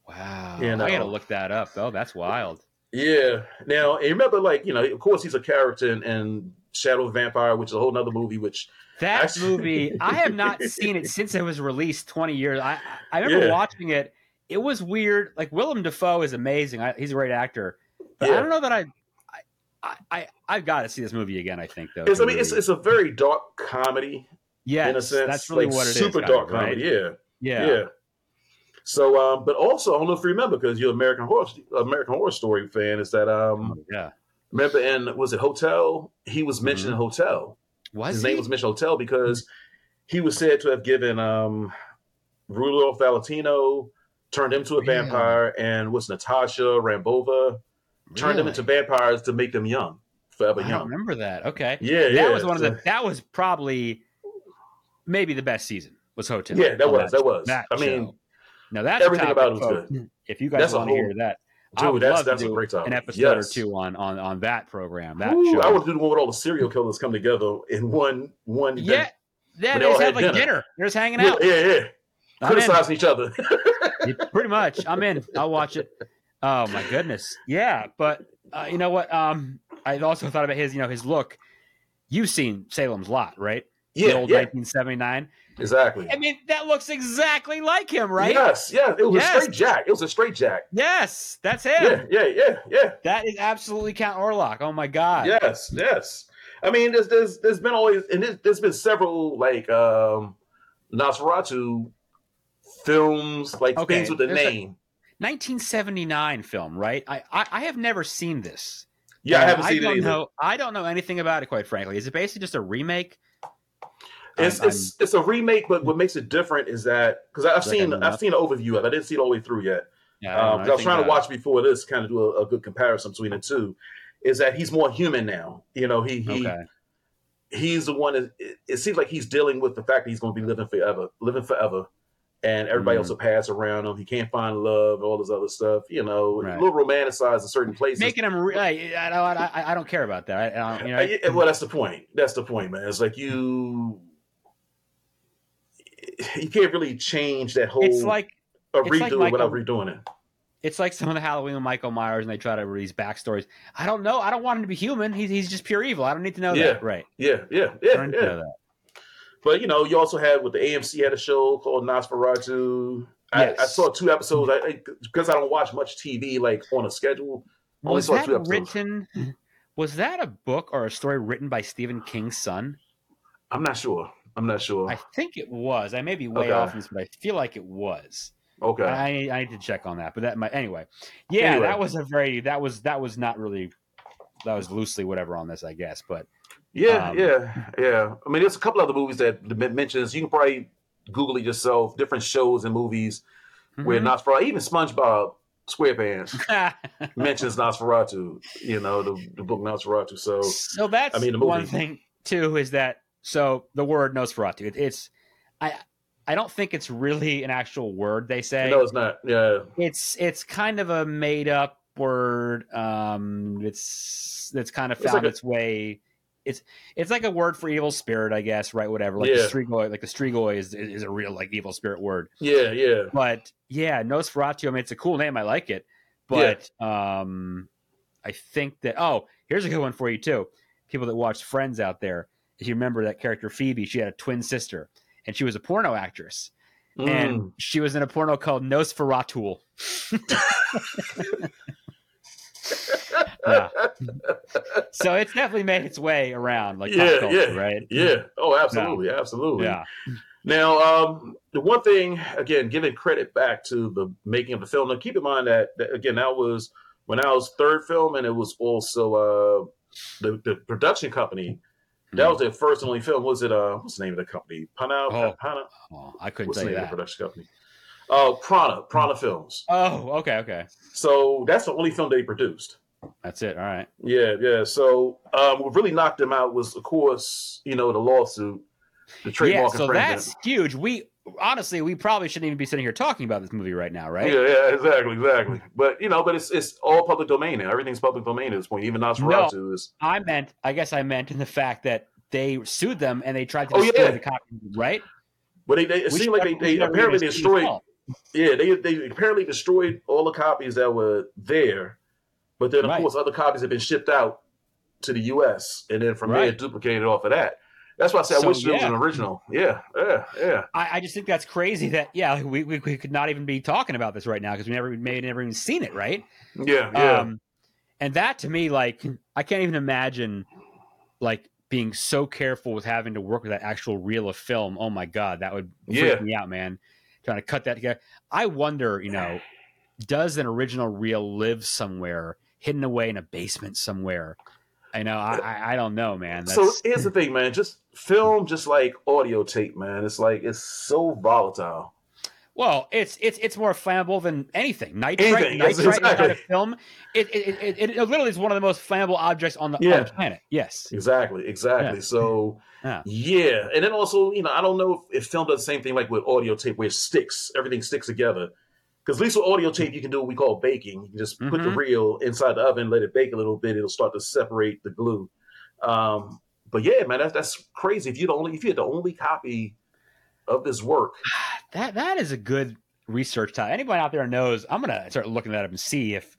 B: Wow.
A: You
B: I gotta look that up though. That's wild.
A: Yeah. Now, and remember, like you know, of course, he's a character in, in Shadow of Vampire, which is a whole other movie. Which
B: That
A: Actually-
B: movie, I have not *laughs* seen it since it was released 20 years. I I remember
A: Yeah.
B: watching it. It was weird. Like Willem Dafoe is amazing. I, he's a great actor. But I don't know that I I I I've got to see this movie again. I think though.
A: it's, I mean, it's
B: really-
A: it's a very dark comedy
B: Yeah,
A: in a sense.
B: that's really
A: like
B: what it is.
A: super
B: kind of,
A: dark comedy.
B: right?
A: Yeah,
B: Yeah.
A: yeah. So, um, but also, I don't know if you remember because you're American Horror American Horror Story fan. Is that um,
B: yeah.
A: remember and was it Hotel? He was mentioned in Hotel.
B: Was
A: His
B: he?
A: name was mentioned Hotel because he was said to have given um, Rudolph Valentino turned him to a
B: Really?
A: vampire, and was Natasha Rambova turned them into vampires to make them young, forever young.
B: I remember that. Okay.
A: Yeah,
B: that
A: yeah.
B: was one of the. That was probably maybe the best season. Was Hotel?
A: Yeah, that was that was.
B: that
A: I mean,
B: show. Now that's
A: everything about it was
B: folks. If you guys
A: That's a
B: want to hear that, I would
A: that's
B: love to
A: that's a
B: do
A: great topic.
B: an episode
A: yes.
B: or two on on on that program. That
A: Ooh,
B: show.
A: I would do the one with all the serial killers come together in one one.
B: yeah,
A: event.
B: yeah.
A: When
B: They
A: they all
B: just have
A: had
B: like
A: dinner.
B: dinner. They're just hanging out.
A: yeah, yeah.
B: I'm in.
A: criticizing each other. *laughs*
B: Pretty much. I'm in. I'll watch it. Oh my goodness. Yeah, but uh, you know what? Um, I also thought about his. You know, his look. You've seen Salem's Lot, right? the
A: yeah,
B: old
A: yeah,
B: 1979.
A: Exactly.
B: I mean, that looks exactly like him, right?
A: Yes, yeah. It was
B: Yes.
A: a straight jack. It was a straight jack.
B: Yes, that's him.
A: Yeah, yeah, yeah, yeah.
B: That is absolutely Count Orlok. Oh my god.
A: Yes, yes. I mean, there's there's there's been always and there's, there's been several like um Nosferatu films, like
B: Okay,
A: things with the
B: there's
A: name.
B: 1979 film, right? I, I I have never seen this.
A: yeah, I haven't seen
B: don't
A: it either.
B: know. I don't know anything about it, quite frankly. Is it basically just a remake?
A: It's,
B: I'm-
A: it's it's a remake, but what makes it different is that because I've
B: Like
A: seen I've seen an overview of it. I didn't see it all the way through yet.
B: Yeah, I
A: Um, 'cause I was trying to watch before this, kind of do a, a good comparison between the two. Is that he's more human now? You know, he he
B: Okay.
A: he's the one. That, it, it seems like he's dealing with the fact that he's going to be living forever, living forever, and everybody
B: Mhm.
A: else will pass around him. He can't find love, all this other stuff. You know,
B: Right.
A: a little romanticized in certain places.
B: Making him. Re- I, I, don't- I, I don't care about that. I, I you know,
A: Uh, well, that's the point. That's the point, man. It's like you. You can't really change that whole
B: it's like
A: a
B: it's like
A: redo
B: Michael-
A: without redoing it.
B: it's like some of the Halloween with Michael Myers, and they try to release backstories. I don't know. I don't want him to be human. He's he's just pure evil. I don't need to know
A: Yeah.
B: that. Right.
A: Yeah, yeah, yeah, yeah. But you know, you also had with the AMC had a show called Nosferatu.
B: Yes.
A: I, I saw two episodes. I, because I don't watch much TV like on a schedule. Only
B: Was
A: saw
B: that
A: two episodes.
B: written? Was that a book or a story written by Stephen King's son?
A: I'm not sure. I'm not sure.
B: I think it was. I may be way
A: Okay.
B: off this, but I feel like it was.
A: okay.
B: I, I need to check on that. But that might anyway. Yeah,
A: Anyway.
B: that was a very that was that was not really that was loosely whatever on this, I guess. But
A: yeah,
B: um,
A: yeah, yeah. I mean, there's a couple other movies that mentions. You can probably Google it yourself. Different shows and movies where
B: Mhm.
A: Nosferatu, even SpongeBob SquarePants *laughs* mentions Nosferatu. You know, the, the book Nosferatu. So
B: so that's
A: I mean, the
B: one thing too is that so the word Nosferatu. It, it's I I don't think it's really an actual word they say.
A: no, it's not. Yeah,
B: It's it's kind of a made up word. Um, it's that's kind of
A: It's
B: found
A: like a-
B: its way. It's it's like a word for evil spirit, I guess. Right? Whatever. Like
A: Yeah.
B: the strigoi, like the strigoi is is a real like evil spirit word.
A: yeah, yeah.
B: But yeah, Nosferatu. I mean, it's a cool name. I like it. But um, I think that oh, here's a good one for you too. People that watch Friends out there, if you remember that character Phoebe, she had a twin sister, and she was a porno actress,
A: Mm.
B: and she was in a porno called Nosferatu. Yeah. So it's definitely made its way around, like
A: Yeah,
B: culture,
A: yeah.
B: right?
A: Yeah. Oh, absolutely, absolutely.
B: yeah.
A: Now, um, the one thing again, giving credit back to the making of the film. Now, keep in mind that, that again, that was when I was third film, and it was also uh, the the production company. That
B: Hmm.
A: was their first and only film. Was it uh, what's the name of the company? Pana,
B: Oh.
A: Pana.
B: Oh, I couldn't
A: What's the
B: tell
A: name of the production company? Oh, Prana, Prana Films.
B: Oh, okay, okay.
A: So that's the only film they produced.
B: That's it. All right.
A: Yeah, yeah. So um, what really knocked them out was, of course, you know, the lawsuit, the trademark
B: Yeah,
A: so
B: that's huge. We honestly, we probably shouldn't even be sitting here talking about this movie right now, right?
A: Yeah, yeah, exactly, exactly. But you know, but it's it's all public domain now. Everything's public domain at this point. Even Nosferatu is.
B: I meant, I guess I meant in the fact that they sued them and they tried to
A: Oh,
B: destroy
A: yeah.
B: the copy, right?
A: But they, they it
B: We
A: seemed like they, they apparently destroyed. Yeah, they they apparently destroyed all the copies that were there. But then, of
B: Right.
A: course, other copies have been shipped out to the U.S. and then from
B: Right.
A: there duplicated off of that. That's why I said I
B: So,
A: wish there was an original. Yeah, yeah, yeah.
B: I, I just think that's crazy that yeah we, we, we could not even be talking about this right now because we never may never even seen it right
A: Yeah, yeah.
B: um and that to me like i can't even imagine like being so careful with having to work with that actual reel of film oh my god that would freak
A: Yeah.
B: me out man trying to cut that together i wonder you know does an original reel live somewhere hidden away in a basement somewhere i know i i, don't know man
A: so here's the thing, man. Just film, just like audio tape, man. It's like it's so volatile.
B: Well, it's it's it's more flammable than anything. Nitrate,
A: Anything,
B: inside
A: exactly.
B: of film. It it, it, it it literally is one of the most flammable objects on the, on the planet. Yes.
A: Exactly, exactly.
B: Yeah.
A: So
B: Yeah.
A: yeah. and then also, you know, I don't know if, if film does the same thing like with audio tape, where it sticks, everything sticks together. Because at least with audio tape, you can do what we call baking. You can just put the
B: Mhm.
A: reel inside the oven, let it bake a little bit. It'll start to separate the glue. Um, but yeah, man, that's that's crazy. If you're the only, if you're the only copy of this work, *sighs*
B: That that is a good research time. Anybody out there knows? I'm gonna start looking that up and see if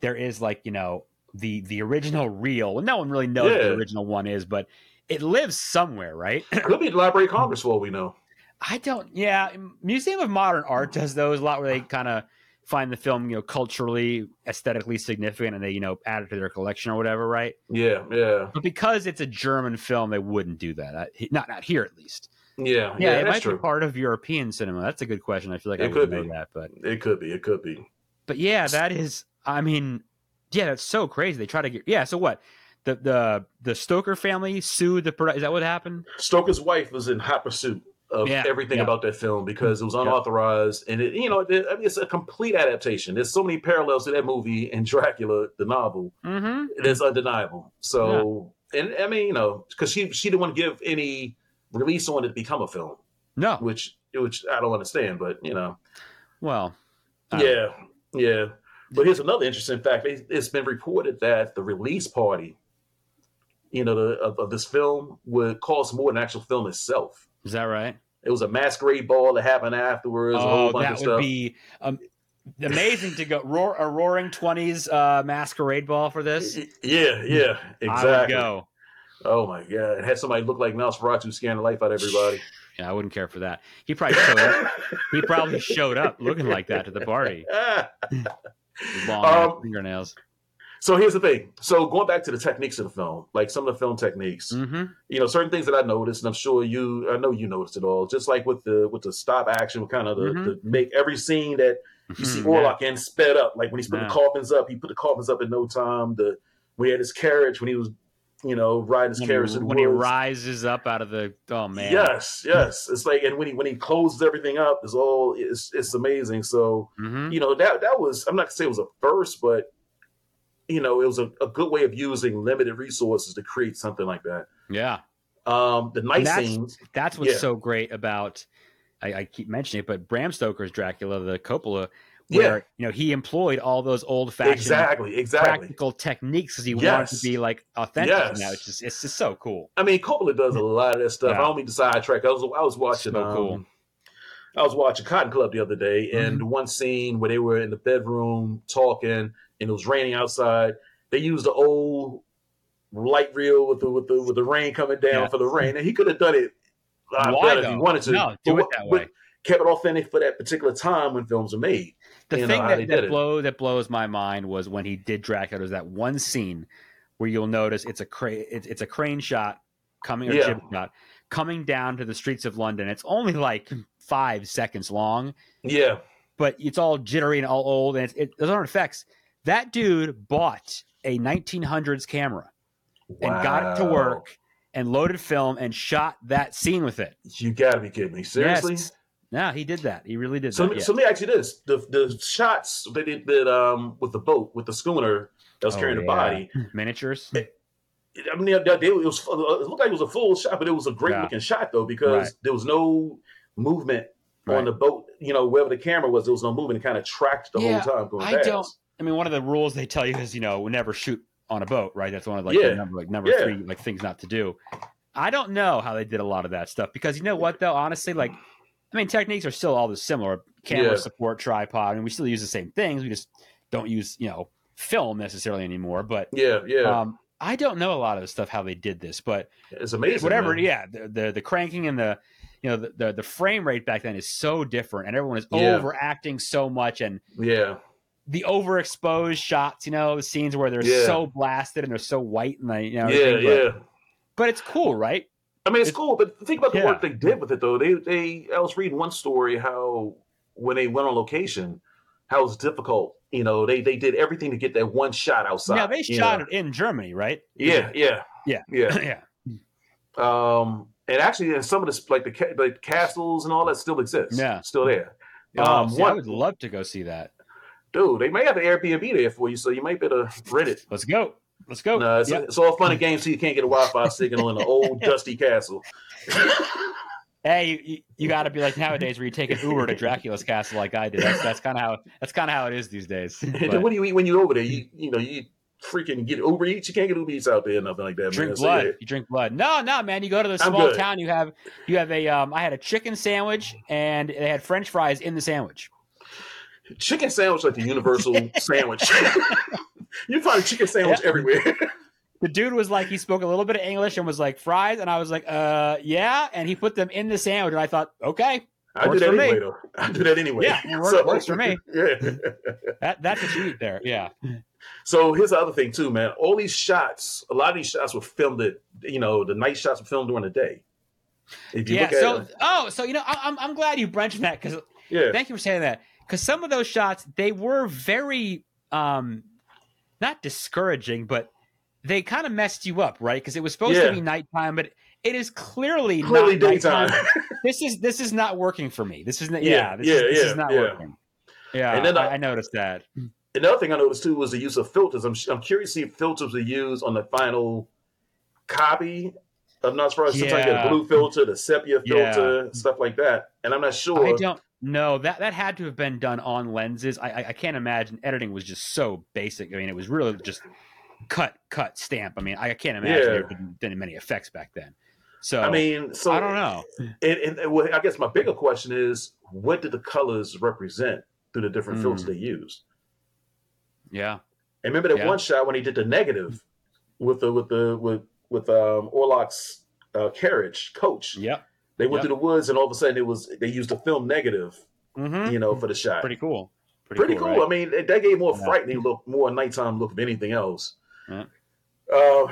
B: there is like you know the the original reel. Well, no one really knows what the original one is, but it lives somewhere, right?
A: could be the Library of Congress for all we know.
B: I don't. Yeah, Museum of Modern Art does those a lot, where they kind of find the film, you know, culturally, aesthetically significant, and they, you know, add it to their collection or whatever, right?
A: Yeah, yeah,
B: But because it's a German film, they wouldn't do that. I- Not not here, at least.
A: yeah,
B: Yeah,
A: yeah.
B: it
A: that's
B: might
A: true.
B: be part of European cinema. That's a good question. I feel like I
A: It
B: would
A: could
B: know
A: be.
B: that, but
A: It could be. It could be.
B: but yeah, that is. I mean, yeah, that's so crazy. They try to get. Yeah, so what? The the the Stoker family sued the. Is that what happened?
A: Stoker's wife was in hot pursuit of
B: Yeah,
A: everything
B: yeah.
A: about that film because it was
B: Yeah.
A: unauthorized and it, you know, it, I mean, it's a complete adaptation. There's so many parallels to that movie and *laughs* Dracula, the novel.
B: Mm-hmm.
A: It is undeniable. So, and I mean, you know, because she she didn't want to give any release on it to become a film,
B: No.
A: which which I don't understand, but you know,
B: Well. Don't
A: yeah, yeah. But here's another interesting fact: It- it's been reported that the release party, you know, the, of, of this film would cost more than the actual film itself.
B: Is that right?
A: It was a masquerade ball that happened afterwards. a whole
B: Oh,
A: bunch
B: that
A: of
B: would be um, amazing to go roar a roaring twenties uh, masquerade ball for this.
A: Yeah, yeah,
B: I would
A: exactly.
B: go.
A: Oh my god! It had somebody look like Nosferatu scaring the life out of everybody.
B: Yeah, I wouldn't care for that. He probably showed up. he probably showed up looking like that to the party. *laughs* Long
A: Um,
B: fingernails.
A: So here's the thing. So going back to the techniques of the film, like some of the film techniques,
B: Mm-hmm.
A: you know, certain things that I noticed, and I'm sure you, I know you noticed it all. Just like with the with the stop action, with kind of the,
B: Mhm.
A: the make every scene that you see
B: Mhm, yeah.
A: In sped up. Like when he's putting
B: Yeah.
A: the coffins up, he put the coffins up in no time. The when he had his carriage, when he was, you know, riding his
B: When,
A: carriage
B: he, when he rises up out of the oh man,
A: Yes, yes. It's like, and when he when he closes everything up, it's all it's it's amazing. So
B: hmm
A: you know that that was I'm not gonna say it was a first, but you know it was a, a good way of using limited resources to create something like that.
B: yeah.
A: Um, the night
B: that's-
A: scenes,
B: That's what's
A: Yeah.
B: so great about. I, I keep mentioning it, but Bram Stoker's Dracula, the Coppola, where
A: Yeah.
B: you know he employed all those old fashioned
A: exactly, exactly.
B: practical techniques because he wanted to be like authentic.
A: Yes.
B: Now it's just it's just so cool.
A: I mean, Coppola does a lot of that stuff.
B: Yeah.
A: I don't mean to sidetrack. I was I was watching.
B: So
A: um,
B: cool.
A: I was watching Cotton Club the other day, and
B: Mm-hmm.
A: one scene where they were in the bedroom talking, and it was raining outside. They used the old light reel with the with the with the rain coming down
B: Yeah.
A: for the rain, and he could have done it a lot better if he wanted to.
B: No, do
A: But
B: it that way.
A: Kept it authentic for that particular time when films were made.
B: The thing that, that
A: did it.
B: blow that blows my mind was when he did Dracula. Was that one scene where you'll notice it's a cra- it's, it's a crane shot coming or
A: Yeah.
B: jib shot coming down to the streets of London. It's only like five seconds long,
A: Yeah,
B: but it's all jittery and all old, and it's, it, those aren't effects. That dude bought a 1900s camera and got it to work and loaded film and shot that scene with it.
A: You gotta be kidding me! Seriously.
B: Yes. No, he did that. He really did
A: So,
B: that.
A: me-
B: yeah.
A: so let me ask you this: the the shots they did that um with the boat with the schooner that was
B: Oh,
A: carrying the body.
B: Miniatures.
A: I mean, they, they, it was it looked like it was a full shot, but it was a great
B: Yeah.
A: looking shot though because
B: Right.
A: there was no movement
B: Right.
A: on the boat. You know, wherever the camera was, there was no movement. It kind of tracked the
B: Yeah,
A: whole time going
B: I
A: past.
B: don't- I mean, one of the rules they tell you is, you know, never shoot on a boat, right? That's one of like
A: Yeah.
B: the number, like number
A: Yeah.
B: three, like things not to do. I don't know how they did a lot of that stuff because you know what though, honestly, like, I mean, techniques are still all the similar. Camera
A: Yeah.
B: support, tripod, and we still use the same things. We just don't use, you know, film necessarily anymore. But
A: Yeah, yeah,
B: um, I don't know a lot of the stuff how they did this, but
A: It's amazing.
B: whatever.
A: man.
B: Yeah, the, the the cranking and the you know the, the the frame rate back then is so different, and everyone is
A: Yeah.
B: overacting so much, and
A: Yeah.
B: the overexposed shots. You know, the scenes where they're
A: Yeah.
B: so blasted and they're so white, and they, you know,
A: Yeah.
B: but,
A: Yeah.
B: but it's cool, right?
A: I mean, it's,
B: It's-
A: cool, but think about the
B: yeah.
A: work they did with it, though. They, they, I was reading one story how when they went on location, how it was difficult. You know, they they did everything to get that one shot outside.
B: Now they shot
A: know.
B: it in Germany, right?
A: Yeah, yeah,
B: Yeah.
A: yeah. *laughs*
B: yeah,
A: Um, and actually, some of this, like the ca- the castles and all that, still exists.
B: Yeah.
A: still there.
B: Oh,
A: Um,
B: see, I would love to go see that.
A: dude, they may have an Airbnb there for you, so you might better rent it.
B: Let's go. Let's go.
A: No, it's,
B: Yep.
A: it's all fun and games. So you can't get a Wi-Fi signal in an old *laughs* dusty castle.
B: Hey, you, you, you got to be like nowadays where you take an Uber to Dracula's castle like I did. That's that's kind of how that's kind of how it is these days. *laughs*
A: What do you eat when you're over there? You you know you freaking get Uber Eats. You can't get Uber Eats out there, nothing like that.
B: drink
A: man. So,
B: blood.
A: yeah.
B: You drink blood. No, no, man. You go to the small town. You have you have a. Um, I had a chicken sandwich and they had French fries in the sandwich.
A: Chicken sandwich like the universal *laughs* sandwich. *laughs* you find a chicken sandwich
B: Yeah.
A: everywhere. *laughs*
B: The dude was like, he spoke a little bit of English and was like fries, and I was like, uh, yeah. And he put them in the sandwich, and I thought, okay,
A: I do
B: Works
A: that
B: for me.
A: anyway, though. I do that anyway.
B: Yeah, it work- works for me.
A: Yeah.
B: that that's what you eat there. Yeah.
A: So here's the other thing too, man. All these shots, a lot of these shots were filmed at, you know, the night shots were filmed during the day. If you
B: Yeah.
A: look at
B: So,
A: it,
B: oh, so you know, I- I'm I'm glad you mentioned that because
A: yeah,
B: thank you for saying that because some of those shots they were very um not discouraging but they kind of messed you up right because it was supposed
A: Yeah.
B: to be nighttime but it is clearly
A: clearly
B: not
A: daytime.
B: nighttime. *laughs* this is this is not working for me this is not yeah,
A: Yeah,
B: this,
A: yeah,
B: is, this
A: yeah,
B: is not
A: yeah.
B: working yeah
A: And then
B: I,
A: I-
B: I noticed that
A: Another thing I noticed too was the use of filters. I'm, I'm curious to see if filters were used on the final copy of Nosferatu. Sometimes you get
B: Yeah.
A: a blue filter, the sepia
B: Yeah.
A: filter, stuff like that. And I'm not sure.
B: I don't know that that had to have been done on lenses I, I I can't imagine editing was just so basic I mean it was really just cut cut stamp I mean I can't imagine
A: Yeah.
B: there had been many effects back then so
A: I mean, so
B: I don't know.
A: And, and, I guess my bigger question is, what did the colors represent through the different
B: Mm.
A: filters they used?
B: Yeah.
A: And remember that
B: Yeah.
A: one shot when he did the negative with the with the with with um Orlok's uh, carriage coach.
B: Yeah.
A: They went
B: Yep.
A: through the woods, and all of a sudden it was they used a film negative,
B: Mm-hmm.
A: you know, for the shot.
B: Pretty cool.
A: Pretty, cool.
B: right?
A: I mean, that that gave more
B: Yeah.
A: frightening look, more nighttime look than anything else.
B: Yeah.
A: Uh,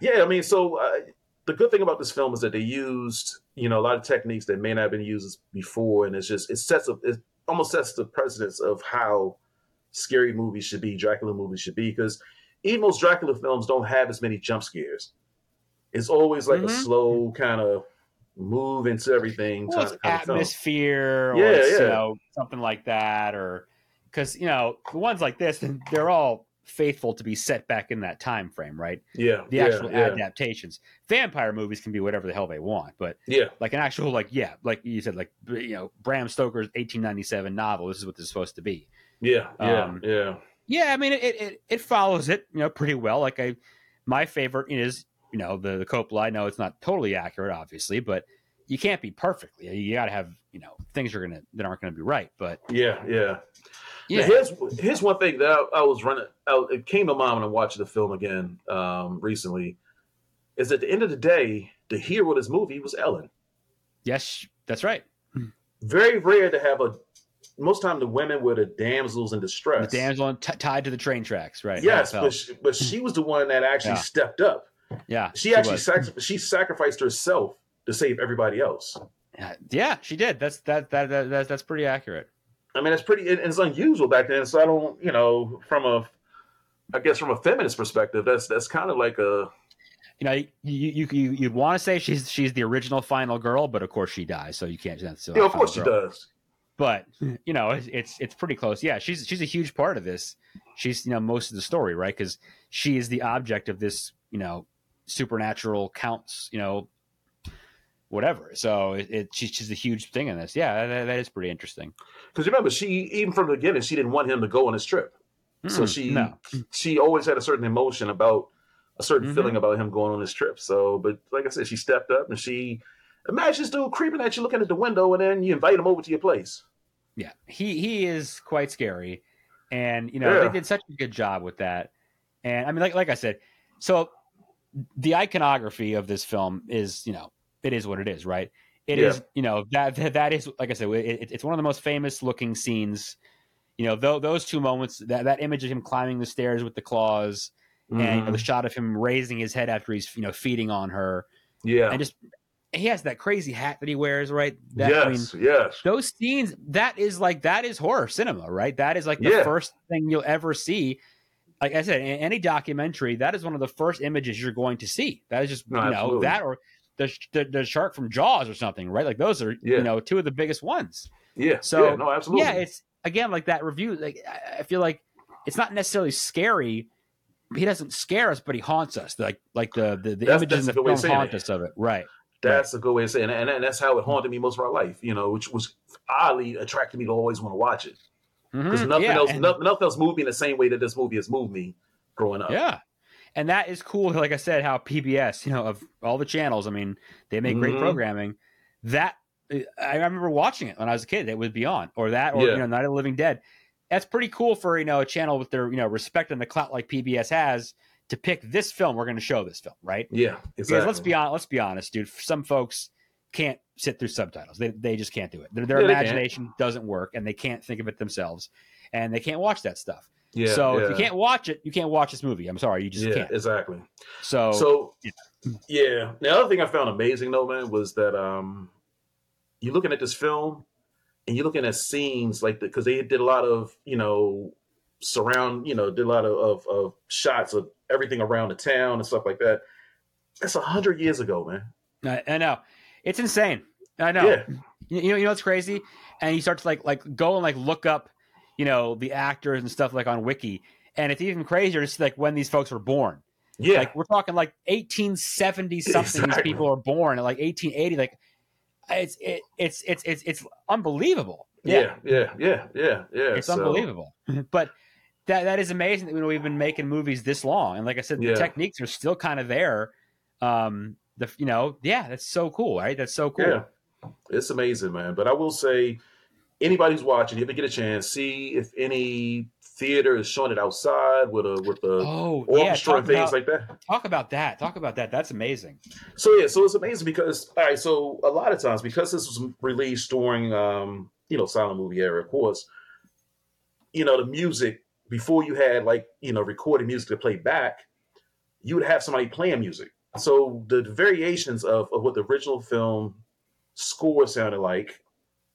A: yeah, I mean, so uh, the good thing about this film is that they used, you know, a lot of techniques that may not have been used before, and it's just it sets up, it almost sets the precedence of how scary movies should be, Dracula movies should be, because even most Dracula films don't have as many jump scares. It's always like a
B: Mhm.
A: slow kind of move into everything.
B: well, it's
A: type- film.
B: atmosphere or
A: Yeah,
B: it's, you know, something like that. Or because, you know, the ones like this, they're all faithful to be set back in that time frame, right?
A: Yeah,
B: The actual
A: yeah,
B: adaptations. Vampire movies can be whatever the hell they want, but
A: yeah,
B: like an actual, like, yeah, like you said, like, you know, Bram Stoker's 1897 novel, this is what this is supposed to be.
A: Yeah, yeah,
B: Um,
A: yeah.
B: Yeah, I mean, it, it it follows it, you know, pretty well. Like I, my favorite is, you know, the the Coppola. I know it's not totally accurate, obviously, but you can't be perfectly. You got to have, you know, things are gonna that aren't gonna be right. But
A: Yeah, yeah.
B: yeah,
A: Now, here's here's one thing that I, I was running. It came to mind when I watched the film again um, recently. Is at the end of the day, the hero of this movie was Ellen.
B: yes, that's right.
A: Very rare to have a. Most time, the women were the damsels in distress.
B: The damsel t- tied to the train tracks, right?
A: Yes, but she, but she was the one that actually
B: Yeah.
A: stepped up.
B: yeah,
A: She actually sac- she sacrificed herself to save everybody else.
B: Yeah, yeah, she did. That's that that, that, that that's pretty accurate.
A: I mean, it's pretty. and It's unusual back then. So I don't, you know, from a, I guess from a feminist perspective, that's that's kind of like a
B: You know, you you you you'd want to say she's she's the original final girl, but of course she dies, so you can't. That's
A: Yeah, of course she does.
B: But you know it's, it's it's pretty close yeah she's she's a huge part of this she's you know most of the story right because she is the object of this you know supernatural counts you know whatever so it, it she's, she's a huge thing in this yeah that, that is pretty interesting
A: Because remember, she even from the beginning, she didn't want him to go on his trip. So
B: Mm,
A: she
B: no
A: she always had a certain emotion about a certain
B: Mhm.
A: feeling about him going on his trip. So, but like I said, she stepped up and she imagine this dude creeping at you, looking at the window, and then you invite him over to your place.
B: Yeah he he is quite scary and you know
A: Yeah.
B: they did such a good job with that and i mean like like i said so the iconography of this film is, you know, it is what it is, right? It
A: Yeah.
B: is, you know, that that, is like I said, it, it's one of the most famous looking scenes. You know, th- those two moments, that that image of him climbing the stairs with the claws, and you know, the
A: Mhm.
B: shot of him raising his head after he's you know feeding on her,
A: yeah.
B: and just he has that crazy hat that he wears, right? That, I mean,
A: yes. yes.
B: those scenes that is like that is horror cinema right that is like the
A: Yeah.
B: first thing you'll ever see like i said in any documentary that is one of the first images you're going to see that is just
A: No,
B: you know
A: absolutely.
B: that or the, the the shark from jaws or something right like those are
A: Yeah.
B: you know two of the biggest ones
A: Yeah.
B: So,
A: yeah, no, absolutely.
B: yeah it's again like that review like I- feel like it's not necessarily scary he doesn't scare us but he haunts us like like the the, the
A: That's-
B: images
A: that's
B: in the
A: of
B: film haunt
A: it.
B: us of it right
A: That's a good way to say, it. And, and that's how it haunted me most of our life, you know, which was oddly attracted me to always want to watch it. Because
B: Mhm.
A: nothing
B: Yeah,
A: else
B: and-
A: nothing, nothing else moved me in the same way that this movie has moved me growing up.
B: Yeah. And that is cool. Like I said, how PBS, you know, of all the channels, I mean, they make great
A: Mhm.
B: programming. That I remember watching it when I was a kid. It would be on, or that, or
A: Yeah.
B: you know, Night of the Living Dead. That's pretty cool for you know a channel with their you know respect and the clout like PBS has to pick this film. We're going to show this film, right?
A: Yeah, exactly.
B: Because let's be honest. Let's be honest, dude. Some folks can't sit through subtitles. They they just can't do it. Their, their
A: Yeah,
B: imagination doesn't work, and they can't think of it themselves, and they can't watch that stuff.
A: yeah,
B: so
A: yeah.
B: if you can't watch it, you can't watch this movie. I'm sorry, you just
A: yeah,
B: can't.
A: exactly.
B: So,
A: So yeah. The other thing I found amazing though, man, was that um you're looking at this film and you're looking at scenes like because they did a lot of, you know, surround, you know, did a lot of, of, of shots of everything around the town and stuff like that. That's a hundred years ago, man.
B: I, I know it's insane. I know.
A: Yeah.
B: You, you know, you know what's crazy? And you start to like like go and like look up, you know, the actors and stuff like on Wiki, and it's even crazier to see like when these folks were born.
A: Yeah.
B: Like we're talking like 1870 something. These people are born, and like 1880. Like it's it, it's it's it's it's unbelievable.
A: yeah, yeah, yeah, yeah, yeah.
B: it's
A: So,
B: unbelievable. but that that is amazing that you know, we've been making movies this long, and like I said,
A: Yeah.
B: the techniques are still kind of there. Um, the you know, yeah, that's so cool, right? That's so cool.
A: Yeah. It's amazing, man. But I will say, anybody who's watching, if you get a chance, see if any theater is showing it outside with a with the
B: Oh, yeah.
A: orchestra
B: Talk
A: and things
B: about,
A: like that.
B: talk about that. Talk about that. That's amazing.
A: So yeah, so it's amazing because all right, so a lot of times because this was released during um, you know, silent movie era, of course, you know, the music before you had like, you know, recorded music to play back, you would have somebody playing music. So the variations of, of what the original film score sounded like,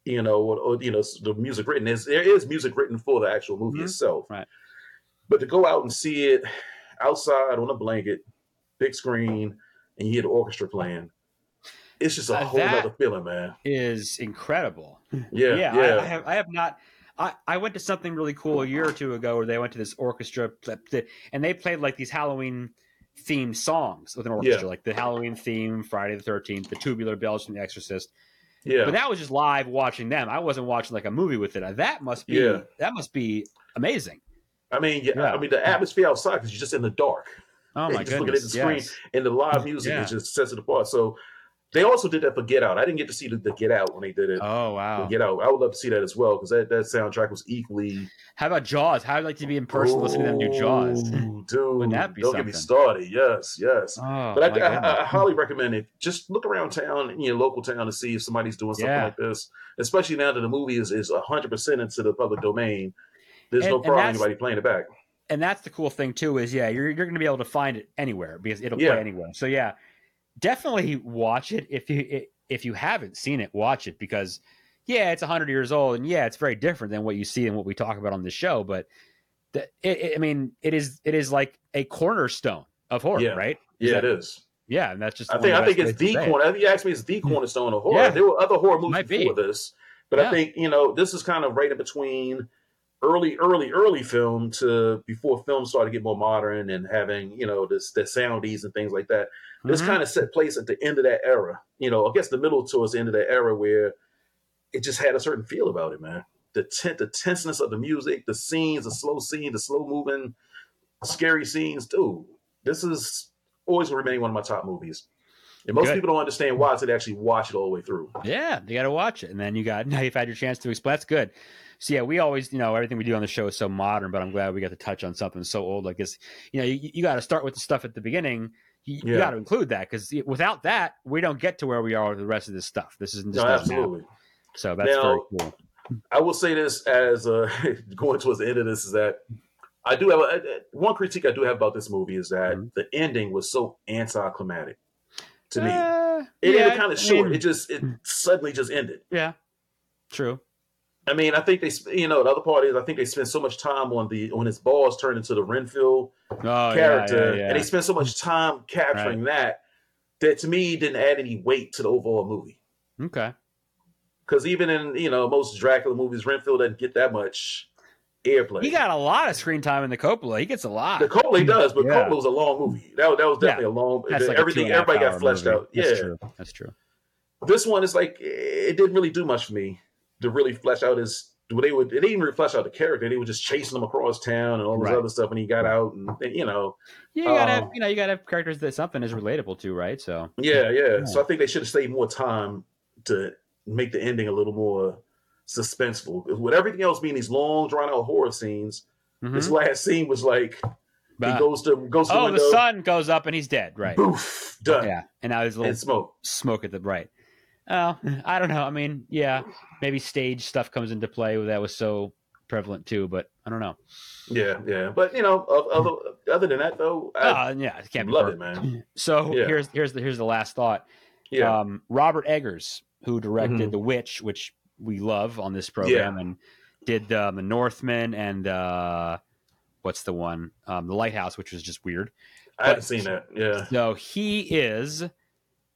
A: you know, or, or, you know, the music written is there is music written for the actual movie
B: Mhm.
A: itself.
B: Right.
A: But to go out and see it outside on a blanket, big screen, and you hear the orchestra playing, it's just a
B: Uh,
A: whole other feeling, man.
B: Is incredible.
A: Yeah,
B: yeah,
A: yeah,
B: I, I have I have not. I, I went to something really cool a year or two ago where they went to this orchestra and they played like these Halloween themed songs with an orchestra, like the Halloween theme, Friday the Thirteenth, the Tubular Bells from The Exorcist.
A: yeah.
B: But that was just live watching them. I wasn't watching like a movie with it. That must be
A: Yeah.
B: that must be amazing.
A: I mean, yeah,
B: Yeah.
A: I mean the atmosphere outside because you're just in the dark.
B: Oh
A: Yeah,
B: my
A: just looking at the screen.
B: yes.
A: and the live music
B: Yeah.
A: is just sets it apart. So they also did that for Get Out. I didn't get to see the, the Get Out when they did it.
B: Oh wow!
A: Get Out. I would love to see that as well because that, that soundtrack was equally.
B: How about Jaws? How would like to be in person listening to them do Jaws? *laughs*
A: Dude.
B: Wouldn't that be
A: don't get me started. Yes, yes.
B: Oh,
A: But I,
B: my
A: I, I, highly recommend it. Just look around town in your local town to see if somebody's doing something
B: Yeah.
A: like this. Especially now that the movie is is hundred percent into the public uh, domain. There's
B: And-
A: no problem anybody playing it back.
B: and that's the cool thing too is yeah you're, you're going to be able to find it anywhere because it'll
A: Yeah.
B: play anywhere so yeah definitely watch it if you if you haven't seen it watch it because yeah it's 100 years old and yeah it's very different than what you see and what we talk about on the show but the, it, it- i mean it is it is like a cornerstone of horror
A: Yeah.
B: right Is
A: Yeah,
B: that-
A: it is.
B: yeah and that's just
A: I think I think it's the corner. If you ask me, it's the hmm. cornerstone of horror.
B: Yeah.
A: There were other horror movies before this, but
B: Yeah.
A: I think you know this is kind of right in between early, early, early film to before film started to get more modern and having you know this the soundies and things like that. This
B: Mhm.
A: kind of set place at the end of that era. You know, I guess the middle towards the end of that era where it just had a certain feel about it, man. The ten- the tenseness of the music, the scenes, the slow scene, the slow moving, scary scenes. Dude, this is always will remain one of my top movies. And most
B: Good.
A: people don't understand why until they actually watch it all the way through.
B: Yeah, you got to watch it, and then you got *laughs* now you've had your chance to explain. That's good. So yeah, we always, you know, everything we do on the show is so modern, but I'm glad we got to touch on something so old like this. You know, you, you got to start with the stuff at the beginning. You, you got to include that because without that, we don't get to where we are with the rest of this stuff. This isn't just
A: No,
B: doesn't happen.
A: absolutely.
B: So that's
A: Now-
B: very cool.
A: I will say this as uh, *laughs* going towards the end of this is that I do have a, one critique I do have about this movie is that
B: Mhm.
A: the ending was so anticlimactic to me.
B: Uh,
A: It
B: yeah,
A: ended kind of short.
B: mean,
A: it just it suddenly just ended.
B: yeah, true.
A: I mean, I think they, sp- you know, the other part is I think they spent so much time on the on his balls turned into the Renfield
B: Oh,
A: character,
B: yeah, yeah.
A: and they spent so much *laughs* time capturing that that to me didn't add any weight to the overall movie.
B: okay.
A: Because even in you know most Dracula movies, Renfield doesn't get that much airplay.
B: He got a lot of screen time in the Coppola. He gets a lot.
A: the Coppola does, but
B: Yeah.
A: Coppola was a long movie. That, that was definitely a long.
B: That's like a
A: everything,
B: two and a half
A: everybody got fleshed
B: movie.
A: out.
B: That's
A: yeah,
B: true. That's true.
A: this one is like it didn't really do much for me to really flesh out his. They would. they didn't even really flesh out the character. They were just chasing him across town and all this
B: Right.
A: other stuff. And he got out, and you know,
B: Yeah, you gotta have,
A: Um,
B: you know you gotta have characters that something is relatable to, right? So
A: yeah, yeah.
B: Yeah.
A: So I think they should have saved more time to make the ending a little more suspenseful. With everything else being these long, drawn out horror scenes, this
B: mhm.
A: last scene was like he goes to goes to the
B: oh,
A: window,
B: the sun goes up and he's dead, right?
A: boof, done,
B: Yeah, and now there's a little
A: and smoke.
B: smoke at the right. Oh, *laughs* I don't know. I mean, yeah, maybe stage stuff comes into play that was so prevalent too, but I don't know.
A: Yeah, yeah. But you know, other other than that though, I
B: Uh, yeah, it can't be
A: love it, man. *laughs*
B: So
A: Yeah.
B: here's here's the here's the last thought.
A: Yeah,
B: Um, Robert Eggers, who directed
A: Mhm.
B: The Witch, which we love on this program, and did um, The Northman and uh, what's the one, um, The Lighthouse, which was just weird.
A: I haven't seen it. Yeah,
B: So he is.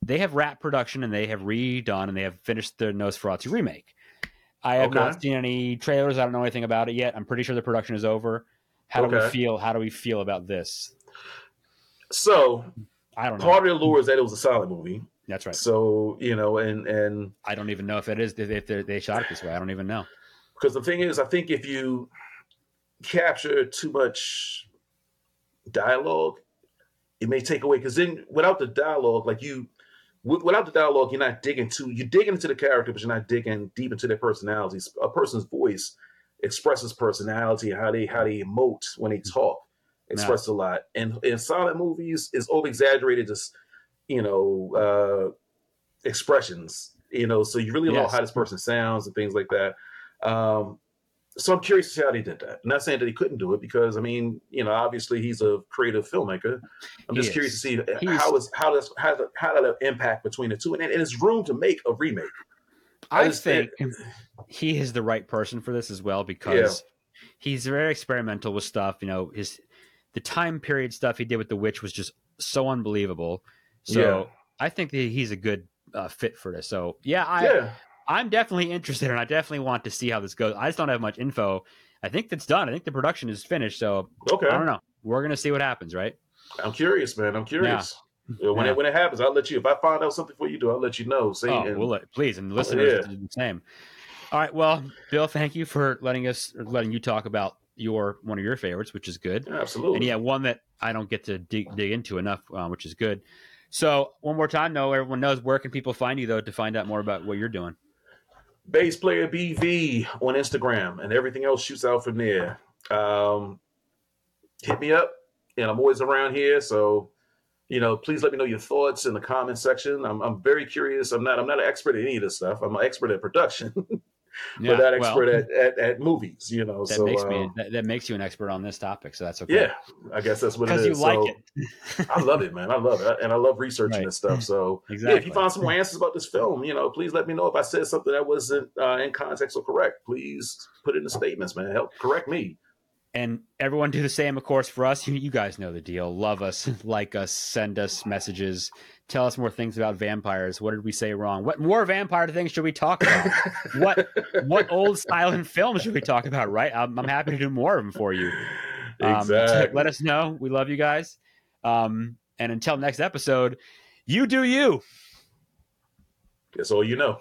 B: They have wrapped production and they have redone and they have finished their Nosferatu remake. I have
A: Okay.
B: not seen any trailers. I don't know anything about it yet. I'm pretty sure the production is over. How do we feel? How do we feel about this?
A: so
B: I don't know.
A: part of the lure is that it was a silent movie.
B: That's right.
A: So you know, and and
B: I don't even know if it is if they they shot it this way. I don't even know.
A: because the thing is, I think if you capture too much dialogue, it may take away. Because then, without the dialogue, like you, without the dialogue, you're not digging too. You're digging into the character, but you're not digging deep into their personalities. A person's voice expresses personality, how they how they emote when they talk, express a lot. And in silent movies, is over exaggerated, just you know, uh, expressions. You know, so you really don't know
B: Yes.
A: how this person sounds and things like that. Um, so I'm curious to see how they did that. I'm not saying that he couldn't do it because I mean, you know, obviously he's a creative filmmaker. I'm just curious to see how is how does how does how does that impact between the two, and, and there's room to make a remake. I
B: I
A: just
B: think
A: think-
B: he is the right person for this as well because he's very experimental with stuff. You know, his the time period stuff he did with the witch was just so unbelievable. So
A: Yeah.
B: I think that he's a good uh, fit for this. So yeah, I
A: yeah,
B: I'm definitely interested, and I definitely want to see how this goes. I just don't have much info. I think that's done. I think the production is finished. So
A: okay.
B: I don't know. We're gonna see what happens, right?
A: I'm curious, man. I'm curious. Uh, When
B: Yeah.
A: it when it happens, I'll let you. If I find out something for you, do I'll let you know. See,
B: Oh,
A: and-
B: we'll let, please, and the listeners
A: yeah.
B: do the same. All right, well, Bill, thank you for letting us or letting you talk about your one of your favorites, which is good.
A: absolutely.
B: And yeah, one that I don't get to dig, dig into enough, uh, which is good. So one more time, though, everyone knows where can people find you though to find out more about what you're doing.
A: Bass player BV on Instagram, and everything else shoots out from there. Um, hit me up, and I'm always around here. So, you know, please let me know your thoughts in the comment section. I'm, I'm very curious. I'm not I'm not an expert at any of this stuff. I'm an expert at production, *laughs*
B: Yeah,
A: but
B: well,
A: expert at, *laughs* at, at movies. You know,
B: that
A: so
B: makes me
A: um,
B: that, that makes you an expert on this topic, so that's okay.
A: yeah, I guess that's what it
B: because you like
A: So,
B: it.
A: I love it, man. I love it, and I love researching
B: Right.
A: this stuff. So, *laughs* yeah, if you find some more answers about this film, you know, please let me know if I said something that wasn't uh, in context or correct. Please put it in the statements, man. Help correct me.
B: And everyone do the same, of course, for us. You, *laughs* you guys know the deal. Love us, *laughs* like us, send us messages, tell us more things about vampires. What did we say wrong? What more vampire things should we talk about? *laughs* what what old silent films should we talk about? Right? I'm, I'm happy to do more of them for you. Um, so
A: exactly.
B: let us know. We love you guys. Um, and until next episode, you do you.
A: That's all you know.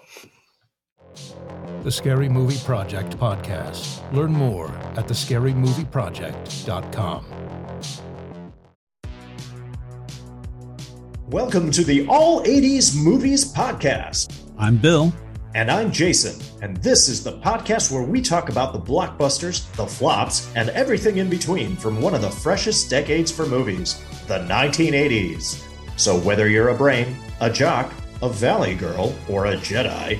C: The Scary Movie Project podcast. Learn more at thescarymovieproject.com.
D: Welcome to the All 80s Movies Podcast.
E: I'm Bill.
D: And I'm Jason. And this is the podcast where we talk about the blockbusters, the flops, and everything in between from one of the freshest decades for movies, the 1980s. So whether you're a brain, a jock, a valley girl, or a Jedi,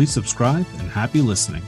E: Please subscribe and happy listening.